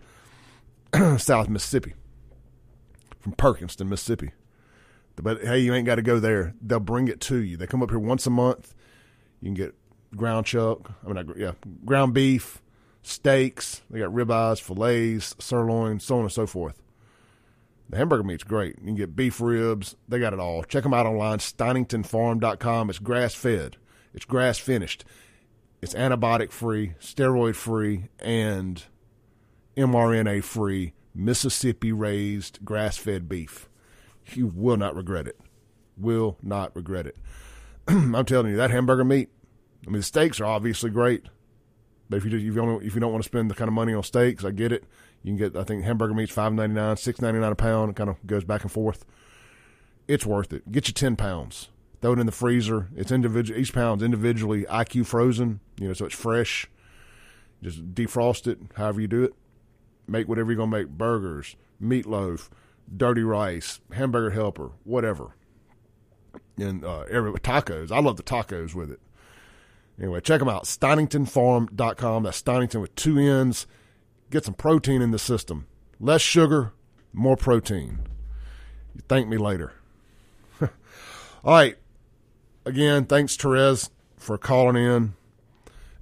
in South Mississippi, from Perkinston, Mississippi. But hey, you ain't got to go there. They'll bring it to you. They come up here once a month. You can get ground chuck. I mean, yeah, ground beef, steaks. They got ribeyes, fillets, sirloin, so on and so forth. The hamburger meat's great. You can get beef ribs. They got it all. Check them out online, stoningtonfarm.com. It's grass fed. It's grass finished. It's antibiotic free, steroid free, and mRNA free, Mississippi raised grass fed beef. You will not regret it. Will not regret it. I'm telling you, that hamburger meat. I mean, the steaks are obviously great, but if you just, if you don't if you don't want to spend the kind of money on steaks, I get it. You can get I think hamburger meat's five ninety nine, six ninety nine a pound. It kind of goes back and forth. It's worth it. Get you ten pounds. Throw it in the freezer. It's individual. Each pound's individually IQ frozen. You know, so it's fresh. Just defrost it. However you do it. Make whatever you're gonna make. Burgers, meatloaf, dirty rice, hamburger helper, whatever. And uh, every tacos. I love the tacos with it. Anyway, check them out. StoningtonFarm.com. That's Stonington with two N's. Get some protein in the system. Less sugar, more protein. You thank me later. All right. Again, thanks, Therese, for calling in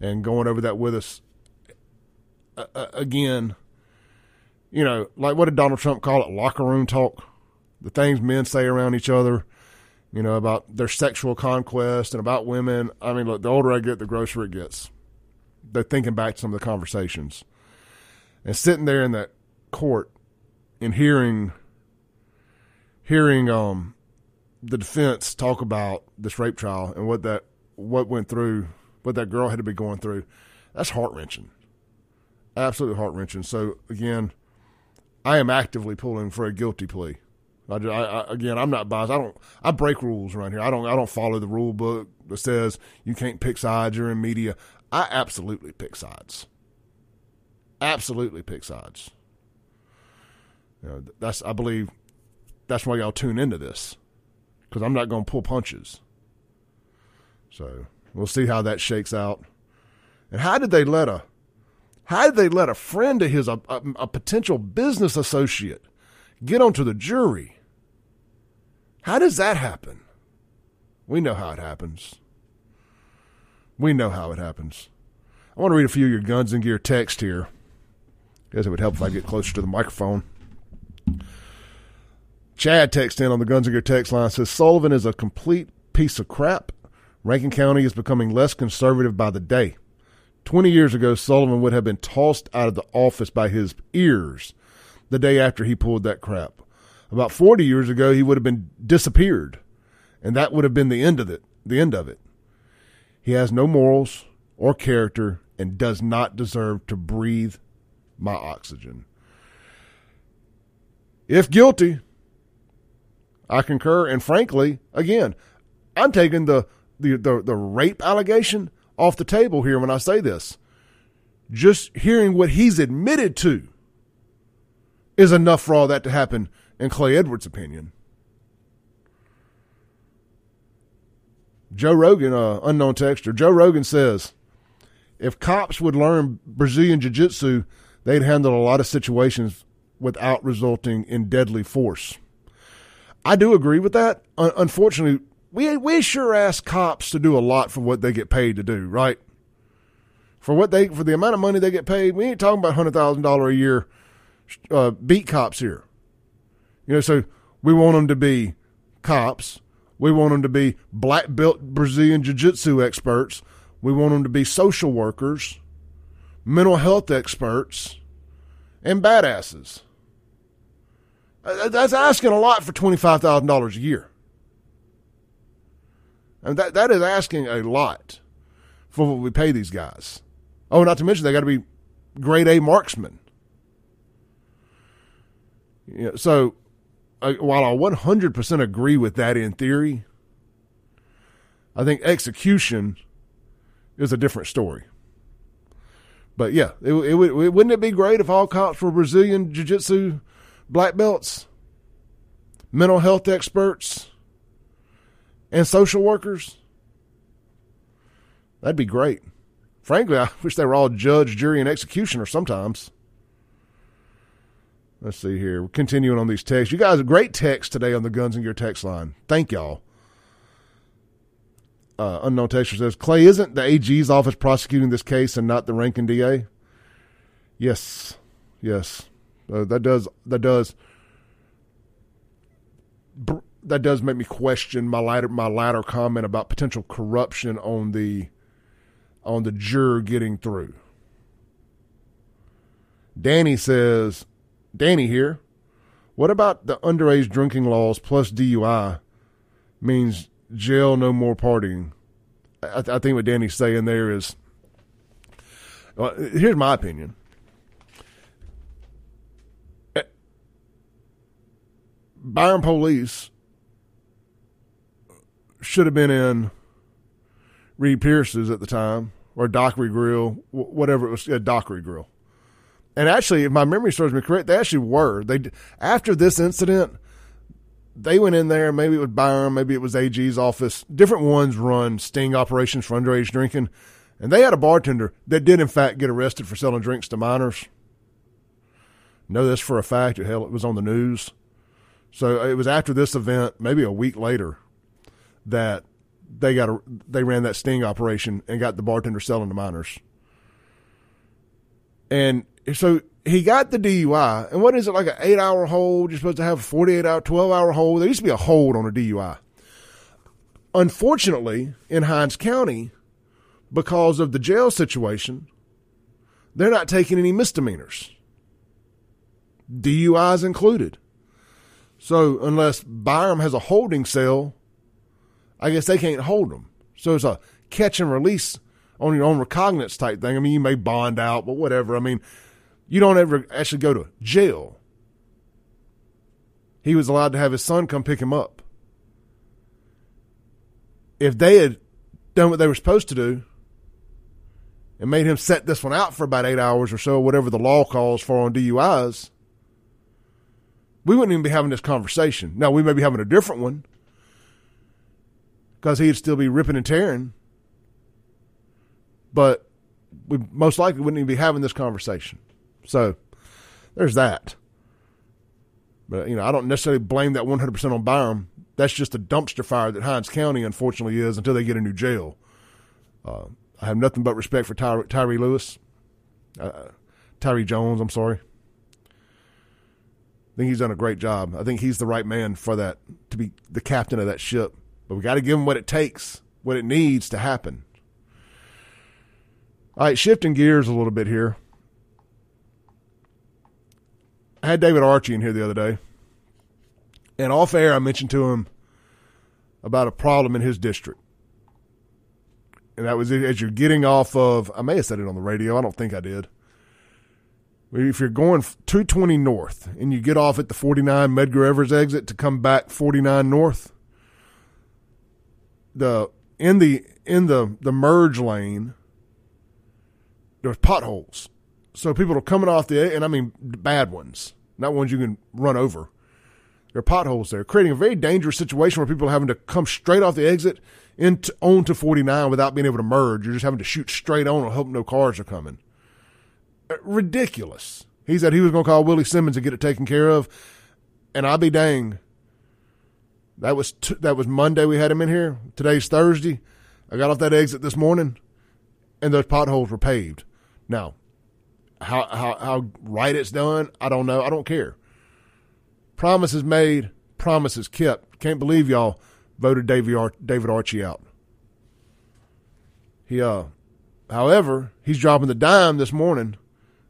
and going over that with us. Uh, again, you know, like what did Donald Trump call it? Locker room talk. The things men say around each other, you know, about their sexual conquest and about women. I mean, look, the older I get, the grosser it gets. They're thinking back to some of the conversations. And sitting there in that court and hearing hearing um the defense talk about this rape trial and what that what went through, what that girl had to be going through, that's heart wrenching. Absolutely heart wrenching. So again, I am actively pulling for a guilty plea. I, I, again, I'm not biased. I don't. I break rules around here. I don't. I don't follow the rule book that says you can't pick sides. You're in media. I absolutely pick sides. Absolutely pick sides. You know, that's. I believe that's why y'all tune into this because I'm not going to pull punches. So we'll see how that shakes out. And how did they let a how did they let a friend of his, a, a, a potential business associate, get onto the jury? How does that happen? We know how it happens. We know how it happens. I want to read a few of your guns and gear text here. I Guess it would help if I get closer to the microphone. Chad texts in on the Guns and Gear text line says Sullivan is a complete piece of crap. Rankin County is becoming less conservative by the day. 20 years ago, Sullivan would have been tossed out of the office by his ears the day after he pulled that crap. About 40 years ago, he would have been disappeared, and that would have been the end of it. The end of it. He has no morals or character and does not deserve to breathe my oxygen. If guilty, I concur. And frankly, again, I'm taking the, the, the, the rape allegation off the table here when I say this. Just hearing what he's admitted to is enough for all that to happen, in Clay Edwards' opinion. Joe Rogan, uh, unknown texture, Joe Rogan says if cops would learn Brazilian Jiu Jitsu, they'd handle a lot of situations without resulting in deadly force. I do agree with that. unfortunately, we we sure ask cops to do a lot for what they get paid to do, right? For what they for the amount of money they get paid, we ain't talking about hundred thousand dollar a year uh, beat cops here. You know, so we want them to be cops. We want them to be black belt Brazilian jiu jitsu experts. We want them to be social workers, mental health experts, and badasses. Uh, that's asking a lot for twenty five thousand dollars a year. And that that is asking a lot for what we pay these guys. Oh, not to mention they got to be grade A marksmen. Yeah, so uh, while I 100% agree with that in theory, I think execution is a different story. But yeah, it, it, it, wouldn't it be great if all cops were Brazilian Jiu Jitsu black belts, mental health experts, and social workers? That'd be great. Frankly, I wish they were all judge, jury, and executioner sometimes. Let's see here. We're continuing on these texts. You guys, great text today on the Guns and Gear text line. Thank y'all. Uh, unknown texter says, Clay, isn't the AG's office prosecuting this case and not the Rankin DA? Yes. Yes. Uh, that does, that does, that does make me question my latter, my latter comment about potential corruption on the, on the juror getting through. Danny says, Danny here. What about the underage drinking laws plus DUI means jail, no more partying? I, th- I think what Danny's saying there is well, here's my opinion. Byram police should have been in Reed Pierce's at the time, or Dockery Grill, whatever it was, yeah, Dockery Grill. And actually, if my memory serves me correct, they actually were. They after this incident, they went in there. Maybe it was Byram, maybe it was AG's office. Different ones run sting operations for underage drinking, and they had a bartender that did in fact get arrested for selling drinks to minors. Know this for a fact. Hell, it was on the news. So it was after this event, maybe a week later, that they got a, they ran that sting operation and got the bartender selling to minors. And so he got the DUI, and what is it like an eight hour hold? You're supposed to have a 48 hour, 12 hour hold. There used to be a hold on a DUI. Unfortunately, in Hinds County, because of the jail situation, they're not taking any misdemeanors, DUIs included. So unless Byram has a holding cell, I guess they can't hold them. So it's a catch and release on your own recognizance type thing. I mean, you may bond out, but whatever. I mean, you don't ever actually go to jail. He was allowed to have his son come pick him up. If they had done what they were supposed to do and made him set this one out for about eight hours or so, whatever the law calls for on DUIs, we wouldn't even be having this conversation. Now, we may be having a different one because he'd still be ripping and tearing, but we most likely wouldn't even be having this conversation. So there's that. But, you know, I don't necessarily blame that 100% on Byram. That's just a dumpster fire that Hinds County, unfortunately, is until they get a new jail. Uh, I have nothing but respect for Ty- Tyree Lewis, uh, Tyree Jones, I'm sorry. I think he's done a great job. I think he's the right man for that, to be the captain of that ship. But we got to give them what it takes, what it needs to happen. All right, shifting gears a little bit here. I had David Archie in here the other day, and off air, I mentioned to him about a problem in his district. And that was as you're getting off of, I may have said it on the radio. I don't think I did. If you're going 220 north and you get off at the 49 Medgar Evers exit to come back 49 north, the in the in the the merge lane, there's potholes. So people are coming off the and I mean bad ones not ones you can run over. There are potholes there, creating a very dangerous situation where people are having to come straight off the exit into onto 49 without being able to merge. You're just having to shoot straight on and hope no cars are coming. Ridiculous. He said he was going to call Willie Simmons to get it taken care of, and I'll be dang. That was t- that was Monday. We had him in here. Today's Thursday. I got off that exit this morning, and those potholes were paved. Now, how how how right it's done, I don't know. I don't care. Promises made, promises kept. Can't believe y'all voted David Ar- David Archie out. He uh, however, he's dropping the dime this morning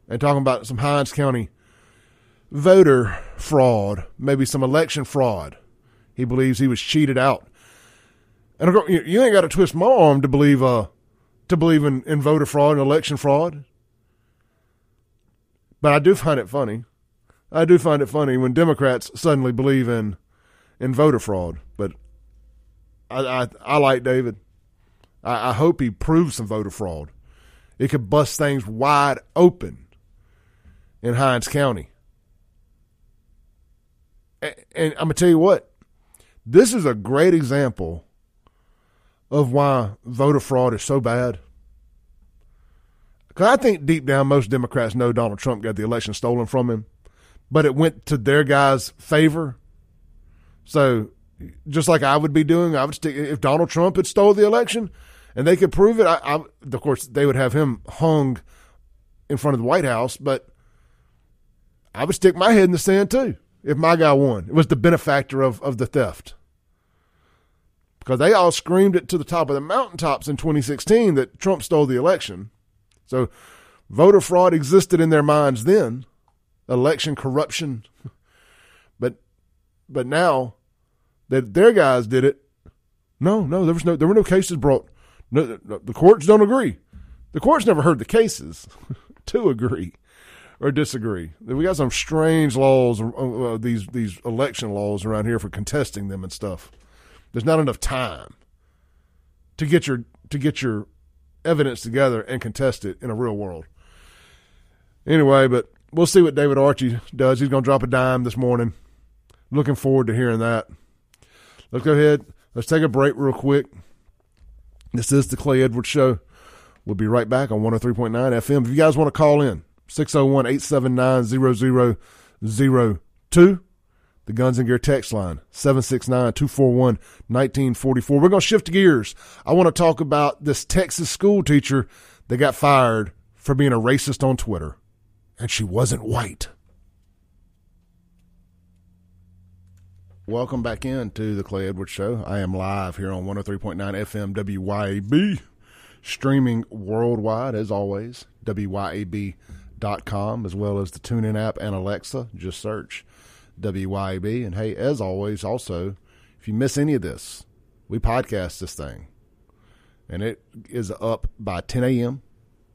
and talking about some Hinds County voter fraud, maybe some election fraud. He believes he was cheated out. And you ain't got to twist my arm to believe uh to believe in, in voter fraud and election fraud. But I do find it funny. I do find it funny when Democrats suddenly believe in in voter fraud. But I I, I like David. I, I hope he proves some voter fraud. It could bust things wide open in Hinds County. And, and I'm gonna tell you what, this is a great example of why voter fraud is so bad. Because I think deep down, most Democrats know Donald Trump got the election stolen from him, but it went to their guy's favor. So, just like I would be doing, I would stick. If Donald Trump had stole the election, and they could prove it, I, I, of course they would have him hung in front of the White House. But I would stick my head in the sand too if my guy won. It was the benefactor of of the theft because they all screamed it to the top of the mountaintops in 2016 that Trump stole the election. So voter fraud existed in their minds then, election corruption. But but now that their guys did it, no, no, there was no there were no cases brought. No, the courts don't agree. The courts never heard the cases to agree or disagree. We got some strange laws, uh, uh, these these election laws around here for contesting them and stuff. There's not enough time to get your to get your evidence together and contest it in a real world. Anyway, but we'll see what David Archie does. He's going to drop a dime this morning. Looking forward to hearing that. Let's go ahead. Let's take a break real quick. This is the Clay Edwards Show. We'll be right back on 103.9 FM. If you guys want to call in, 601 879 0002. The Guns and Gear text line, 769 241 1944. We're going to shift gears. I want to talk about this Texas school teacher that got fired for being a racist on Twitter. And she wasn't white. Welcome back in to the Clay Edwards Show. I am live here on 103.9 FM WYAB, streaming worldwide as always, WYAB.com, as well as the TuneIn app and Alexa. Just search WYAB. And hey, as always, also, if you miss any of this, we podcast this thing. And it is up by 10 a.m.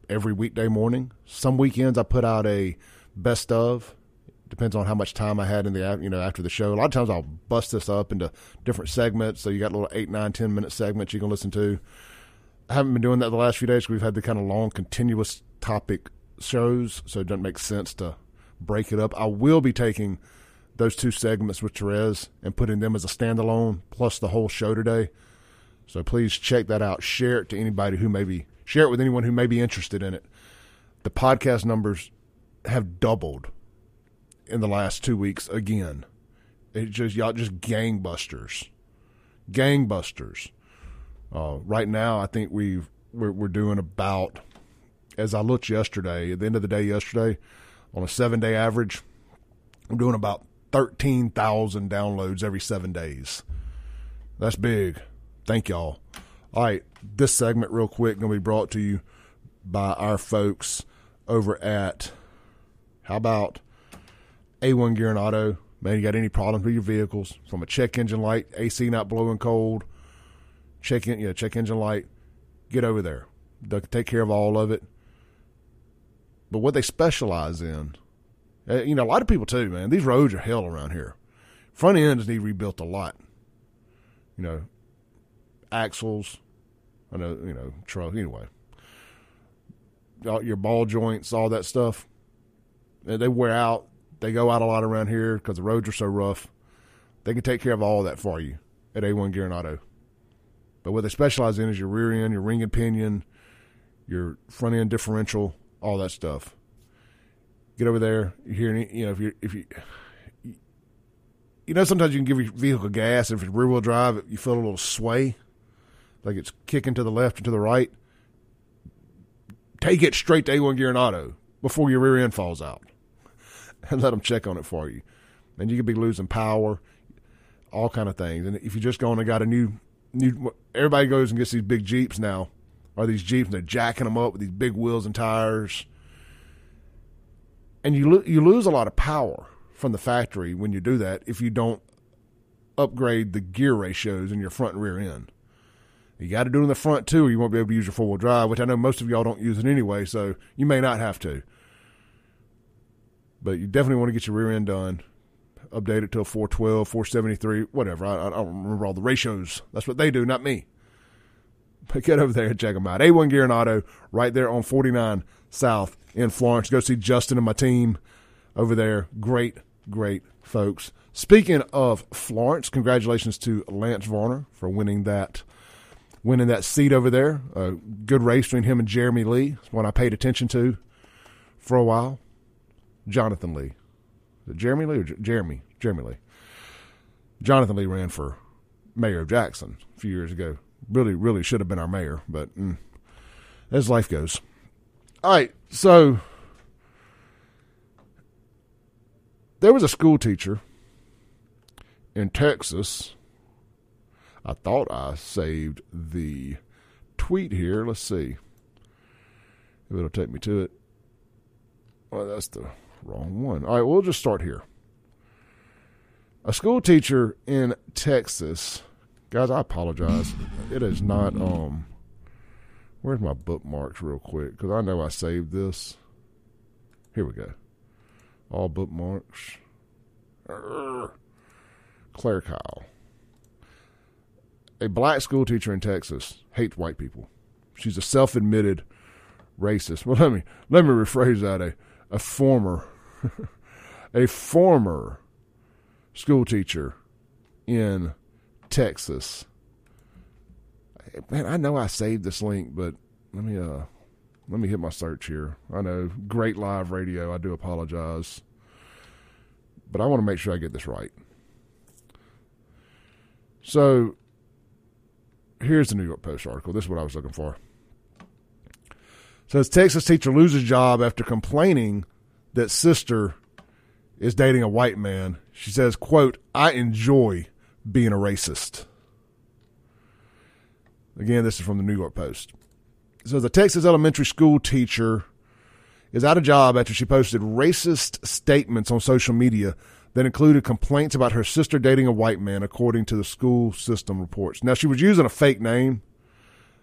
every weekday morning. Some weekends I put out a best of. Depends on how much time I had in the you know after the show. A lot of times I'll bust this up into different segments. So you got little eight, nine, ten minute segments you can listen to. I haven't been doing that the last few days. We've had the kind of long, continuous topic shows, so it doesn't make sense to break it up. I will be taking those two segments with Therese and putting them as a standalone plus the whole show today. So please check that out. Share it to anybody who may be share it with anyone who may be interested in it. The podcast numbers have doubled in the last two weeks again. It just y'all just gangbusters, gangbusters. Uh, right now, I think we've we're, we're doing about as I looked yesterday. At the end of the day, yesterday, on a seven day average, I'm doing about 13,000 downloads every seven days. That's big. Thank y'all. All right, this segment, real quick, going to be brought to you by our folks over at, how about A1 Gear and Auto? Man, you got any problems with your vehicles from a check engine light, AC not blowing cold, check in, yeah, check engine light, get over there. They'll take care of all of it. But what they specialize in uh, you know, a lot of people too, man. These roads are hell around here. Front ends need rebuilt a lot. You know, axles. I know, you know, truck. Anyway, all your ball joints, all that stuff. They wear out. They go out a lot around here because the roads are so rough. They can take care of all that for you at A1 Gear and Auto. But what they specialize in is your rear end, your ring and pinion, your front end differential, all that stuff get over there. You hear any, you know, if you if you you know, sometimes you can give your vehicle gas. If it's rear wheel drive, you feel a little sway, like it's kicking to the left and to the right. Take it straight to A1 gear and auto before your rear end falls out, and let them check on it for you. And you could be losing power, all kind of things. And if you just going and got a new, new, everybody goes and gets these big Jeeps now, or these Jeeps, and they're jacking them up with these big wheels and tires, and you lo- you lose a lot of power from the factory when you do that if you don't upgrade the gear ratios in your front and rear end. You got to do it in the front too, or you won't be able to use your four wheel drive, which I know most of y'all don't use it anyway, so you may not have to. But you definitely want to get your rear end done. Update it to a 412, 473, whatever. I, I don't remember all the ratios. That's what they do, not me. But get over there and check them out. A1 Gear and Auto, right there on 49 South in Florence. Go see Justin and my team over there. Great great folks. Speaking of Florence, congratulations to Lance Varner for winning that winning that seat over there. A good race between him and Jeremy Lee. It's one I paid attention to for a while. Jonathan Lee. Jeremy Lee or J- Jeremy? Jeremy Lee. Jonathan Lee ran for mayor of Jackson a few years ago. Really, really should have been our mayor, but mm, as life goes. All right, so there was a school teacher in Texas. I thought I saved the tweet here. Let's see if it'll take me to it. Well, that's the wrong one. All right, we'll just start here. A school teacher in Texas. Guys, I apologize. It is not um where's my bookmarks real quick cuz I know I saved this. Here we go all bookmarks. Claire Kyle. A black school teacher in Texas hates white people. She's a self admitted racist. Well let me let me rephrase that. A a former a former school teacher in Texas. Man, I know I saved this link, but let me uh let me hit my search here. I know, great live radio. I do apologize. But I want to make sure I get this right. So, here's the New York Post article. This is what I was looking for. It says Texas teacher loses job after complaining that sister is dating a white man. She says, quote, I enjoy being a racist. Again, this is from the New York Post. So the Texas elementary school teacher is out of job after she posted racist statements on social media that included complaints about her sister dating a white man, according to the school system reports. Now she was using a fake name,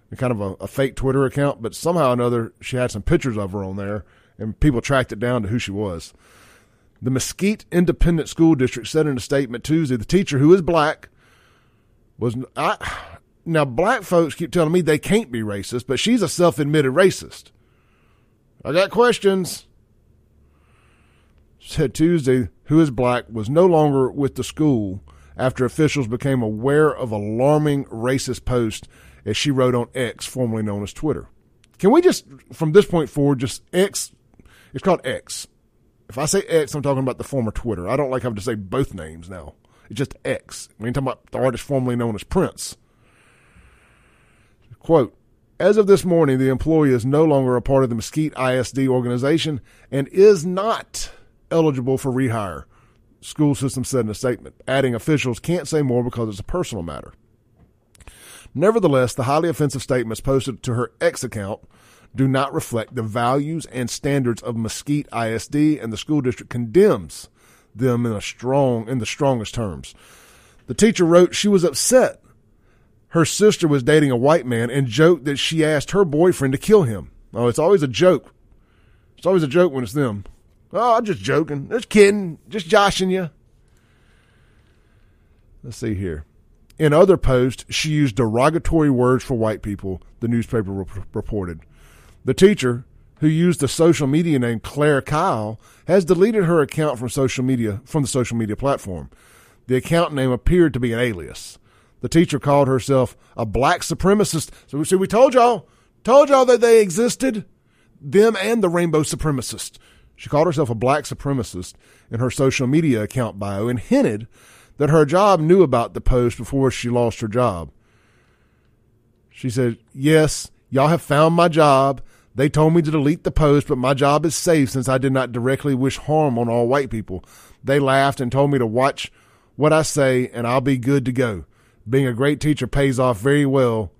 and kind of a, a fake Twitter account, but somehow or another she had some pictures of her on there, and people tracked it down to who she was. The Mesquite Independent School District said in a statement Tuesday the teacher, who is black, was I, now, black folks keep telling me they can't be racist, but she's a self admitted racist. I got questions. Said Tuesday, who is black, was no longer with the school after officials became aware of alarming racist posts as she wrote on X, formerly known as Twitter. Can we just, from this point forward, just X? It's called X. If I say X, I'm talking about the former Twitter. I don't like having to say both names now. It's just X. We ain't talking about the artist formerly known as Prince. Quote, as of this morning, the employee is no longer a part of the Mesquite ISD organization and is not eligible for rehire. School system said in a statement, adding officials can't say more because it's a personal matter. Nevertheless, the highly offensive statements posted to her X account do not reflect the values and standards of Mesquite ISD, and the school district condemns them in a strong in the strongest terms. The teacher wrote she was upset her sister was dating a white man and joked that she asked her boyfriend to kill him. Oh, it's always a joke. It's always a joke when it's them. Oh, I'm just joking. Just kidding. Just joshing you. Let's see here. In other posts, she used derogatory words for white people, the newspaper reported. The teacher, who used the social media name Claire Kyle, has deleted her account from social media from the social media platform. The account name appeared to be an alias. The teacher called herself a black supremacist. So, we, see, we told y'all, told y'all that they existed, them and the rainbow supremacist. She called herself a black supremacist in her social media account bio and hinted that her job knew about the post before she lost her job. She said, Yes, y'all have found my job. They told me to delete the post, but my job is safe since I did not directly wish harm on all white people. They laughed and told me to watch what I say and I'll be good to go. Being a great teacher pays off very well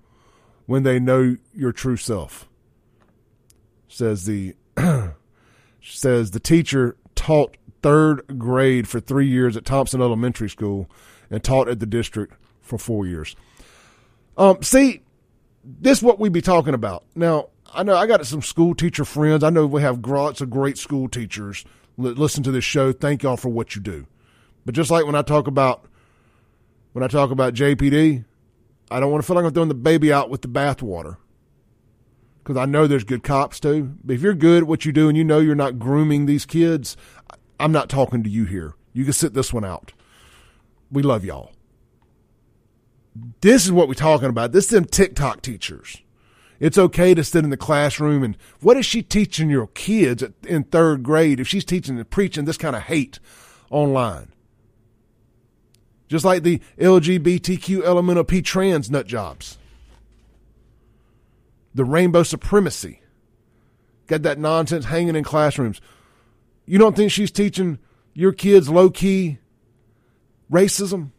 when they know your true self. Says the says the teacher taught third grade for three years at Thompson Elementary School and taught at the district for four years. Um, see, this is what we be talking about. Now, I know I got some school teacher friends. I know we have lots of great school teachers listen to this show. Thank y'all for what you do. But just like when I talk about when I talk about JPD, I don't want to feel like I'm throwing the baby out with the bathwater because I know there's good cops too. But if you're good at what you do and you know you're not grooming these kids, I'm not talking to you here. You can sit this one out. We love y'all. This is what we're talking about. This is them TikTok teachers. It's okay to sit in the classroom and what is she teaching your kids in third grade if she's teaching and preaching this kind of hate online? Just like the LGBTQ element of P trans nut jobs. The rainbow supremacy. Got that nonsense hanging in classrooms. You don't think she's teaching your kids low key racism?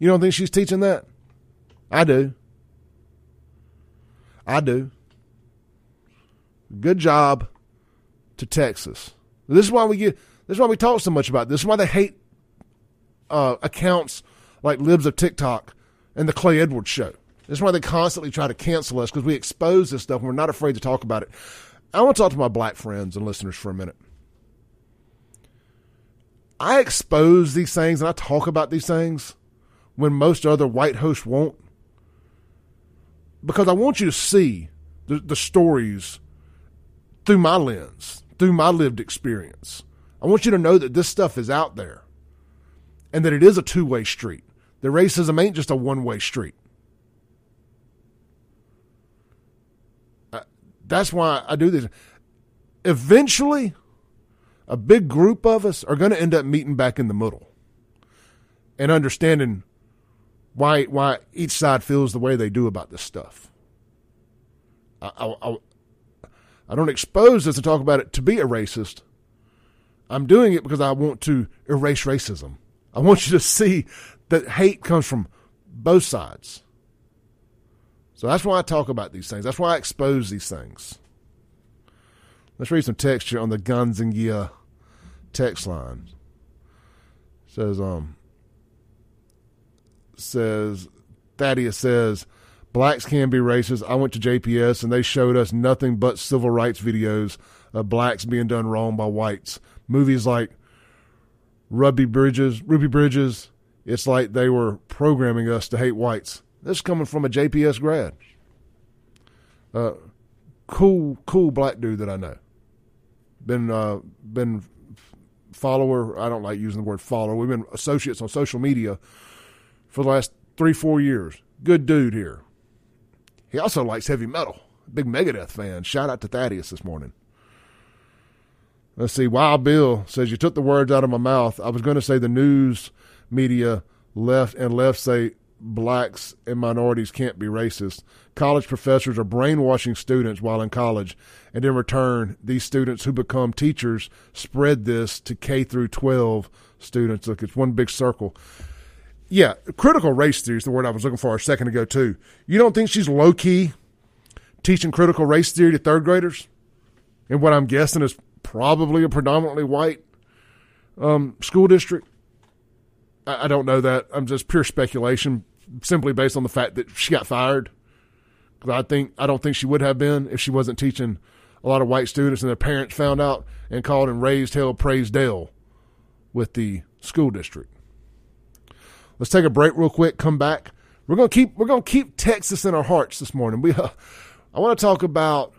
You don't think she's teaching that? I do. I do. Good job to Texas. This is why we get. This is why we talk so much about this. this is why they hate uh, accounts like Libs of TikTok and the Clay Edwards Show. This is why they constantly try to cancel us because we expose this stuff and we're not afraid to talk about it. I want to talk to my black friends and listeners for a minute. I expose these things and I talk about these things when most other white hosts won't because I want you to see the, the stories through my lens, through my lived experience. I want you to know that this stuff is out there and that it is a two way street. The racism ain't just a one way street. That's why I do this. Eventually, a big group of us are going to end up meeting back in the middle and understanding why why each side feels the way they do about this stuff. I, I, I don't expose this to talk about it to be a racist. I'm doing it because I want to erase racism. I want you to see that hate comes from both sides. So that's why I talk about these things. That's why I expose these things. Let's read some text here on the Guns and Gear text line. It says, um, says Thaddeus says blacks can be racist. I went to JPS and they showed us nothing but civil rights videos of blacks being done wrong by whites. Movies like Ruby Bridges, Ruby Bridges. It's like they were programming us to hate whites. This is coming from a JPS grad. Uh, cool, cool black dude that I know. Been uh, been follower. I don't like using the word follower. We've been associates on social media for the last three, four years. Good dude here. He also likes heavy metal. Big Megadeth fan. Shout out to Thaddeus this morning. Let's see. Wild Bill says, You took the words out of my mouth. I was going to say the news media left and left say blacks and minorities can't be racist. College professors are brainwashing students while in college, and in return, these students who become teachers spread this to K through 12 students. Look, it's one big circle yeah, critical race theory is the word I was looking for a second ago too. You don't think she's low key teaching critical race theory to third graders? And what I'm guessing is probably a predominantly white um, school district. I, I, don't know that. I'm just pure speculation, simply based on the fact that she got fired. Because I think I don't think she would have been if she wasn't teaching a lot of white students, and their parents found out and called and raised hell, praised Dale with the school district. Let's take a break real quick. Come back. We're gonna keep we're gonna keep Texas in our hearts this morning. We uh, I want to talk about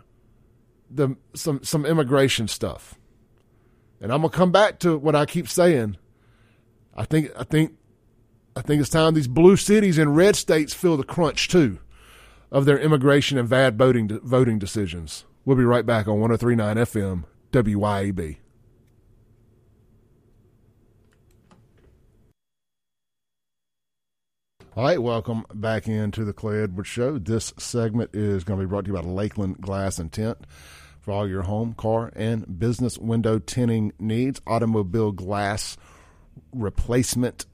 the some some immigration stuff. And I'm gonna come back to what I keep saying. I think I think I think it's time these blue cities and red states feel the crunch too of their immigration and bad voting de- voting decisions. We'll be right back on 1039 FM WYAB. All right, welcome back into the Clay Edwards Show. This segment is going to be brought to you by Lakeland Glass and Tint for all your home, car, and business window tinting needs, automobile glass replacement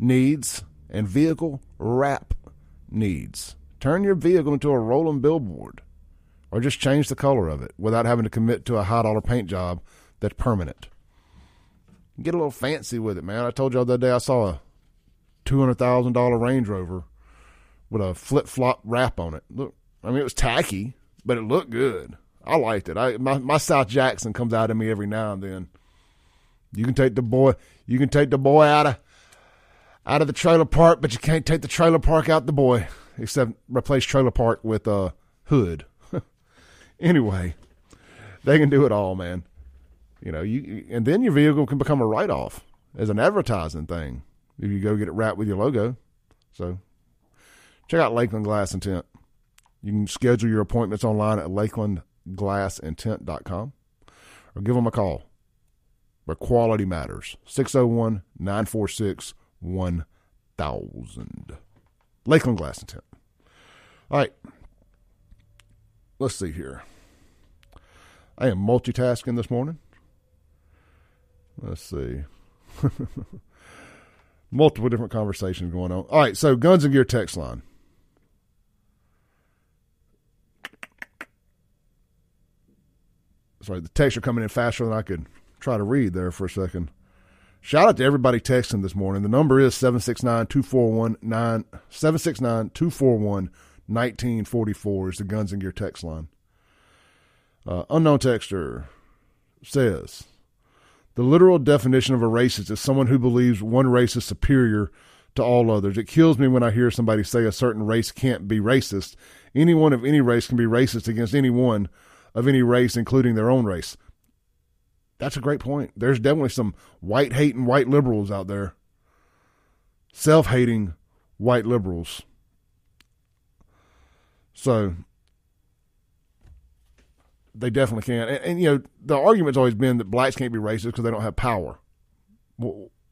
needs, and vehicle wrap needs. Turn your vehicle into a rolling billboard or just change the color of it without having to commit to a high dollar paint job that's permanent. Get a little fancy with it, man. I told y'all the other day I saw a two hundred thousand dollar Range Rover with a flip flop wrap on it. Look, I mean it was tacky, but it looked good. I liked it. I my, my South Jackson comes out of me every now and then. You can take the boy, you can take the boy out of out of the trailer park, but you can't take the trailer park out the boy. Except replace trailer park with a hood. anyway, they can do it all, man. You know, you and then your vehicle can become a write off as an advertising thing if you go get it wrapped with your logo. So check out Lakeland Glass and Tint. You can schedule your appointments online at lakelandglassandtint.com or give them a call where quality matters. 601 946 1000. Lakeland Glass and Tint. All right. Let's see here. I am multitasking this morning. Let's see. Multiple different conversations going on. All right, so Guns and Gear text line. Sorry, the texts are coming in faster than I could try to read there for a second. Shout out to everybody texting this morning. The number is 769 241 1944 is the Guns and Gear text line. Uh, unknown texter says the literal definition of a racist is someone who believes one race is superior to all others. It kills me when I hear somebody say a certain race can't be racist. Anyone of any race can be racist against anyone of any race, including their own race. That's a great point. There's definitely some white hating white liberals out there, self hating white liberals. So they definitely can. And, and, you know, the argument's always been that blacks can't be racist because they don't have power.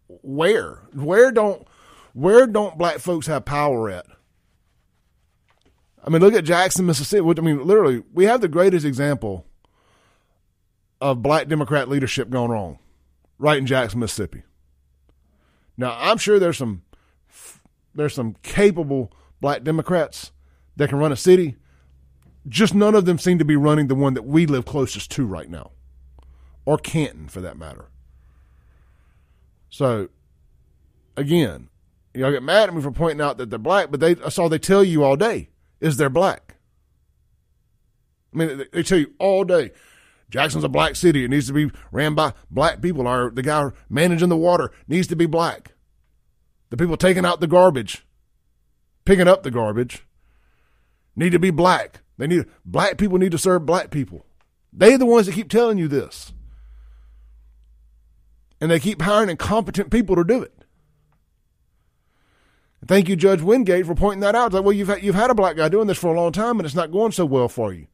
Where? Where don't where don't black folks have power at? I mean, look at Jackson, Mississippi. I mean, literally, we have the greatest example of black Democrat leadership gone wrong, right in Jackson, Mississippi. Now, I'm sure there's some there's some capable black Democrats that can run a city just none of them seem to be running the one that we live closest to right now, or Canton for that matter. So, again, y'all get mad at me for pointing out that they're black, but they that's all they tell you all day is they're black. I mean, they tell you all day, Jackson's a black city. It needs to be ran by black people. Or the guy managing the water needs to be black. The people taking out the garbage, picking up the garbage, need to be black. They need black people need to serve black people. They're the ones that keep telling you this. And they keep hiring incompetent people to do it. Thank you, Judge Wingate, for pointing that out. It's like, well, you've had, you've had a black guy doing this for a long time, and it's not going so well for you.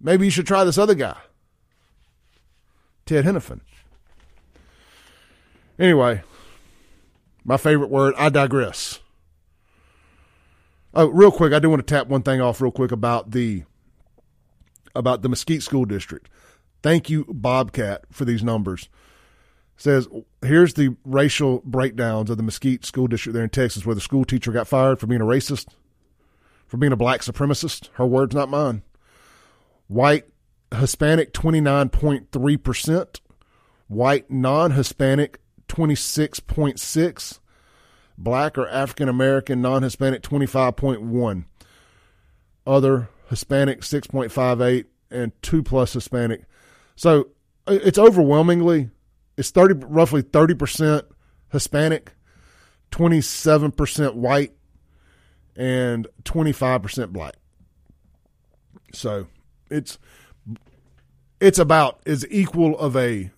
Maybe you should try this other guy, Ted Henifin. Anyway, my favorite word. I digress. Oh, real quick, I do want to tap one thing off real quick about the about the Mesquite School District. Thank you, Bobcat, for these numbers. Says here's the racial breakdowns of the Mesquite School District there in Texas, where the school teacher got fired for being a racist, for being a black supremacist. Her words, not mine. White Hispanic twenty nine point three percent, white non Hispanic twenty six point six black or African American, non Hispanic 25.1, other Hispanic 6.58, and two plus Hispanic. So it's overwhelmingly, it's 30, roughly 30% Hispanic, 27% white, and 25% black. So it's it's about as equal of a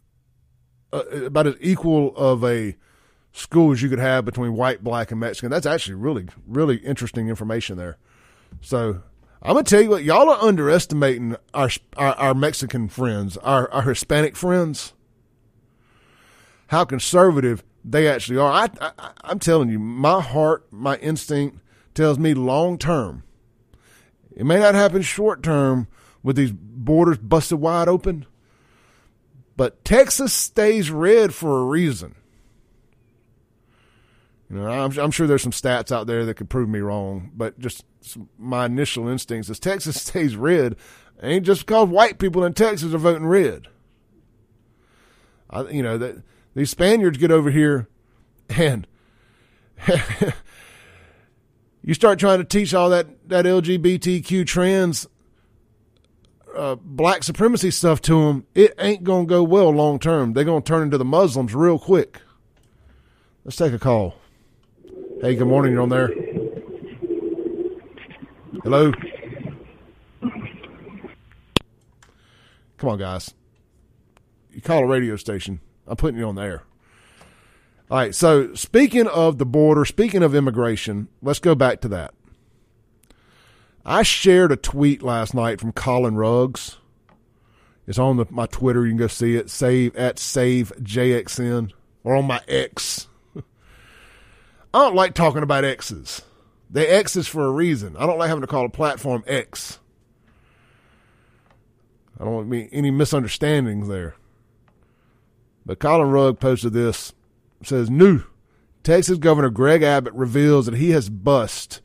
uh, about as equal of a schools you could have between white, black, and Mexican. That's actually really, really interesting information there. So I'm gonna tell you what, y'all are underestimating our our, our Mexican friends, our, our Hispanic friends. How conservative they actually are. I, I I'm telling you, my heart, my instinct tells me long term. It may not happen short term with these borders busted wide open, but Texas stays red for a reason. You know, I'm, I'm, sure there's some stats out there that could prove me wrong, but just my initial instincts is Texas stays red ain't just because white people in Texas are voting red. I, you know that these Spaniards get over here and you start trying to teach all that that LGBTQ trans uh, black supremacy stuff to them, it ain't gonna go well long term. They're gonna turn into the Muslims real quick. Let's take a call. Hey, good morning. You're on there. Hello. Come on, guys. You call a radio station. I'm putting you on the air. All right. So, speaking of the border, speaking of immigration, let's go back to that. I shared a tweet last night from Colin Ruggs. It's on the, my Twitter. You can go see it. Save at save JXN or on my X. I don't like talking about X's. They X's for a reason. I don't like having to call a platform X. I don't want any misunderstandings there. But Colin Rugg posted this. says new Texas Governor Greg Abbott reveals that he has bust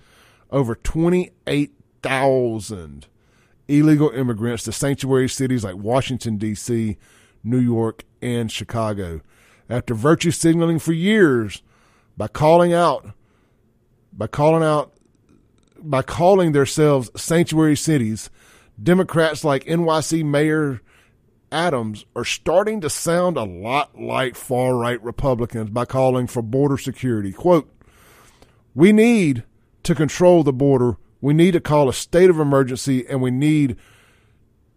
over 28,000 illegal immigrants to sanctuary cities like Washington D.C., New York, and Chicago after virtue signaling for years by calling out by calling out by calling themselves sanctuary cities Democrats like NYC Mayor Adams are starting to sound a lot like far right Republicans by calling for border security. Quote, We need to control the border. We need to call a state of emergency and we need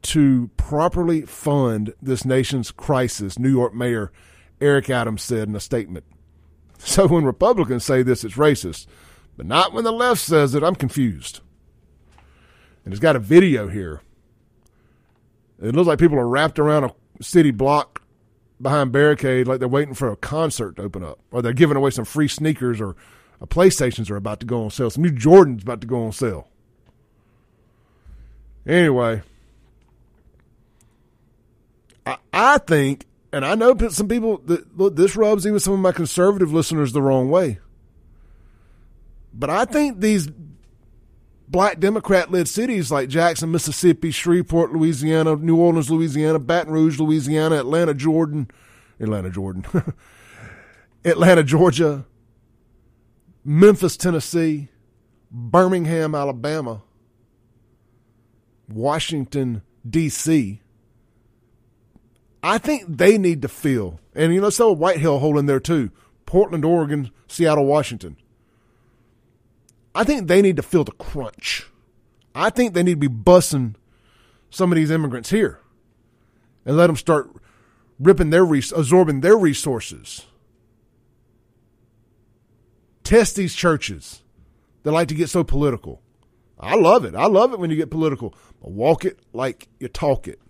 to properly fund this nation's crisis, New York Mayor Eric Adams said in a statement. So when Republicans say this, it's racist, but not when the left says it. I'm confused and it's got a video here. It looks like people are wrapped around a city block behind barricade, like they're waiting for a concert to open up, or they're giving away some free sneakers, or a PlayStations are about to go on sale. Some new Jordans about to go on sale. Anyway, I, I think, and I know some people that this rubs even some of my conservative listeners the wrong way. But I think these black Democrat led cities like Jackson, Mississippi, Shreveport, Louisiana, New Orleans, Louisiana, Baton Rouge, Louisiana, Atlanta, Jordan, Atlanta, Jordan, Atlanta, Georgia, Memphis, Tennessee, Birmingham, Alabama, Washington, D.C. I think they need to feel, and you know, so White Hill hole in there too. Portland, Oregon, Seattle, Washington. I think they need to feel the crunch. I think they need to be bussing some of these immigrants here and let them start ripping their absorbing their resources. Test these churches that like to get so political. I love it. I love it when you get political. But walk it like you talk it.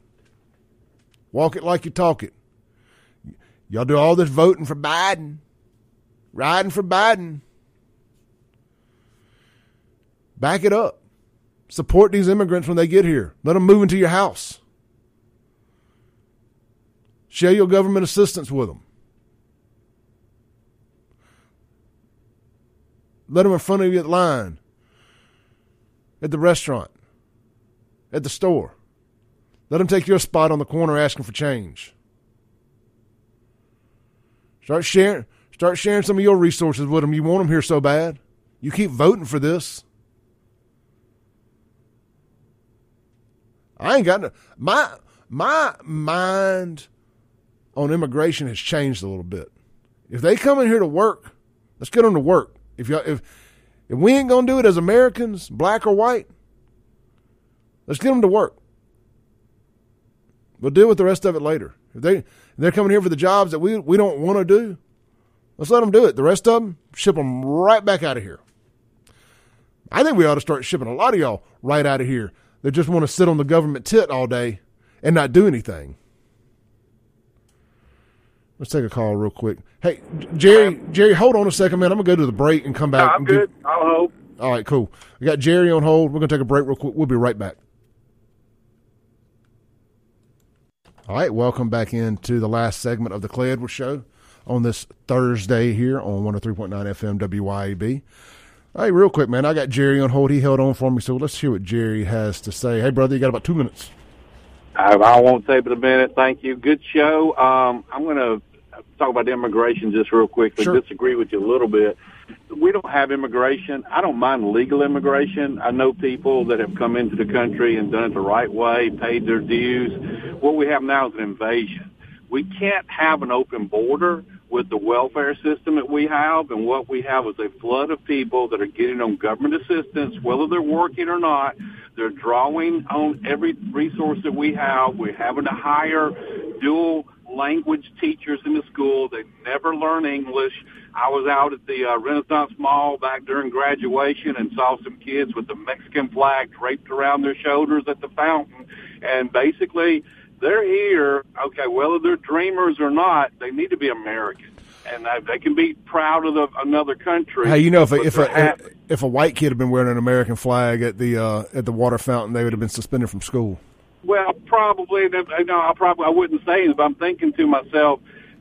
Walk it like you talk it. Y'all do all this voting for Biden, riding for Biden. Back it up. Support these immigrants when they get here. Let them move into your house. Share your government assistance with them. Let them in front of you at line, at the restaurant, at the store. Let them take your spot on the corner asking for change. Start sharing, start sharing some of your resources with them. You want them here so bad. You keep voting for this. I ain't got no, my my mind on immigration has changed a little bit. If they come in here to work, let's get them to work. If you if if we ain't gonna do it as Americans, black or white, let's get them to work. We'll deal with the rest of it later. If they if they're coming here for the jobs that we we don't want to do, let's let them do it. The rest of them, ship them right back out of here. I think we ought to start shipping a lot of y'all right out of here that just want to sit on the government tit all day and not do anything. Let's take a call real quick. Hey, Jerry, Jerry, hold on a second, man. I'm gonna go to the break and come back. No, I'm and do- good. I'll hold. All right, cool. We got Jerry on hold. We're gonna take a break real quick. We'll be right back. All right, welcome back into the last segment of the Clay Edwards Show on this Thursday here on 103.9 FM WYAB. Hey, real quick, man. I got Jerry on hold. He held on for me, so let's hear what Jerry has to say. Hey, brother, you got about two minutes. I, I won't take but a minute. Thank you. Good show. Um, I'm going to talk about immigration just real quickly. Sure. Disagree with you a little bit. We don't have immigration. I don't mind legal immigration. I know people that have come into the country and done it the right way, paid their dues. What we have now is an invasion. We can't have an open border with the welfare system that we have, and what we have is a flood of people that are getting on government assistance, whether they're working or not. They're drawing on every resource that we have. We're having to hire dual language teachers in the school. They never learn English. I was out at the uh, Renaissance Mall back during graduation and saw some kids with the Mexican flag draped around their shoulders at the fountain. And basically, they're here. Okay, whether they're dreamers or not, they need to be American. And they, can be proud of the, another country. Hey, you know, if a, if a if a white kid had been wearing an American flag at the uh, at the water fountain, they would have been suspended from school. Well, probably. You know, I probably I wouldn't say it, but I'm thinking to myself,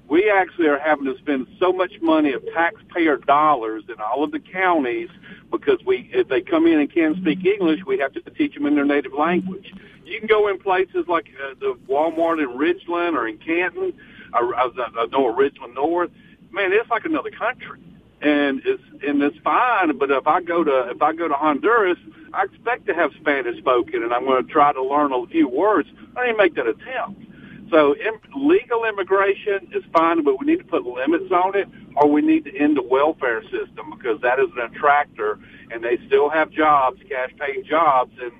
we actually are having to spend so much money of taxpayer dollars in all of the counties because we, if they come in and can't speak English, we have to teach them in their native language. You can go in places like uh, the Walmart in Ridgeland or in Canton, or, uh, uh, no, Ridgeland North. Man, it's like another country and it's and it's fine. But if I go to if I go to Honduras, I expect to have Spanish spoken, and I'm going to try to learn a few words. I didn't make that attempt. So im legal immigration is fine, but we need to put limits on it, or we need to end the welfare system because that is an attractor, and they still have jobs, cash-paying jobs, and.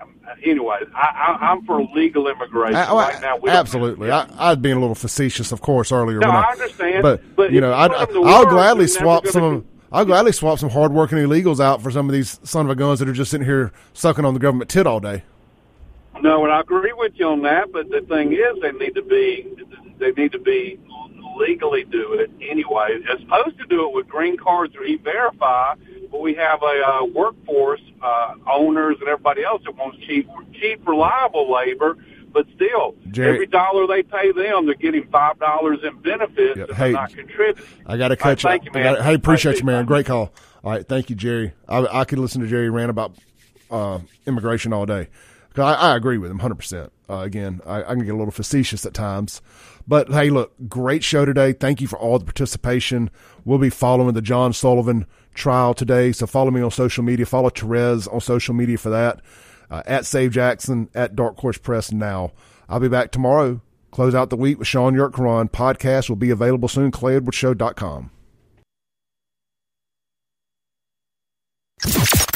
um, Anyway, I, I, I'm for legal immigration I- I- right now. Absolutely, I, I'd been a little facetious, of course, earlier. No, when I understand, but, but you know, I'd, put them to I'll work, gladly swap some. do- I'll gladly swap some hardworking illegals out for some of these son of a guns that are just sitting here sucking on the government tit all day. No, and I agree with you on that. But the thing is, they need to be they need to be legally do it anyway. As opposed to do it with green cards or e-verify, but we have a uh, workforce uh, owners and everybody else that wants cheap, cheap, reliable labor. But still, Jerry- every dollar they pay them, they're getting five dollars in benefits Yeah, hey, not contributing. I got to catch cut you. thank you, I man. gotta- hey, appreciate you, man. Great call. All right, thank you, Jerry. I, I could listen to Jerry rant about uh, immigration all day. 'Cause I, I agree with him 100%. Uh, again, I, I can get a little facetious at times. But hey, look, great show today. Thank you for all the participation. We'll be following the John Sullivan trial today. So follow me on social media. Follow Therese on social media for that. Uh, at Save Jackson, at Dark Horse Press now. I'll be back tomorrow. Close out the week with Sean York Karan. Podcast will be available soon. ClayEdwardsShow.com.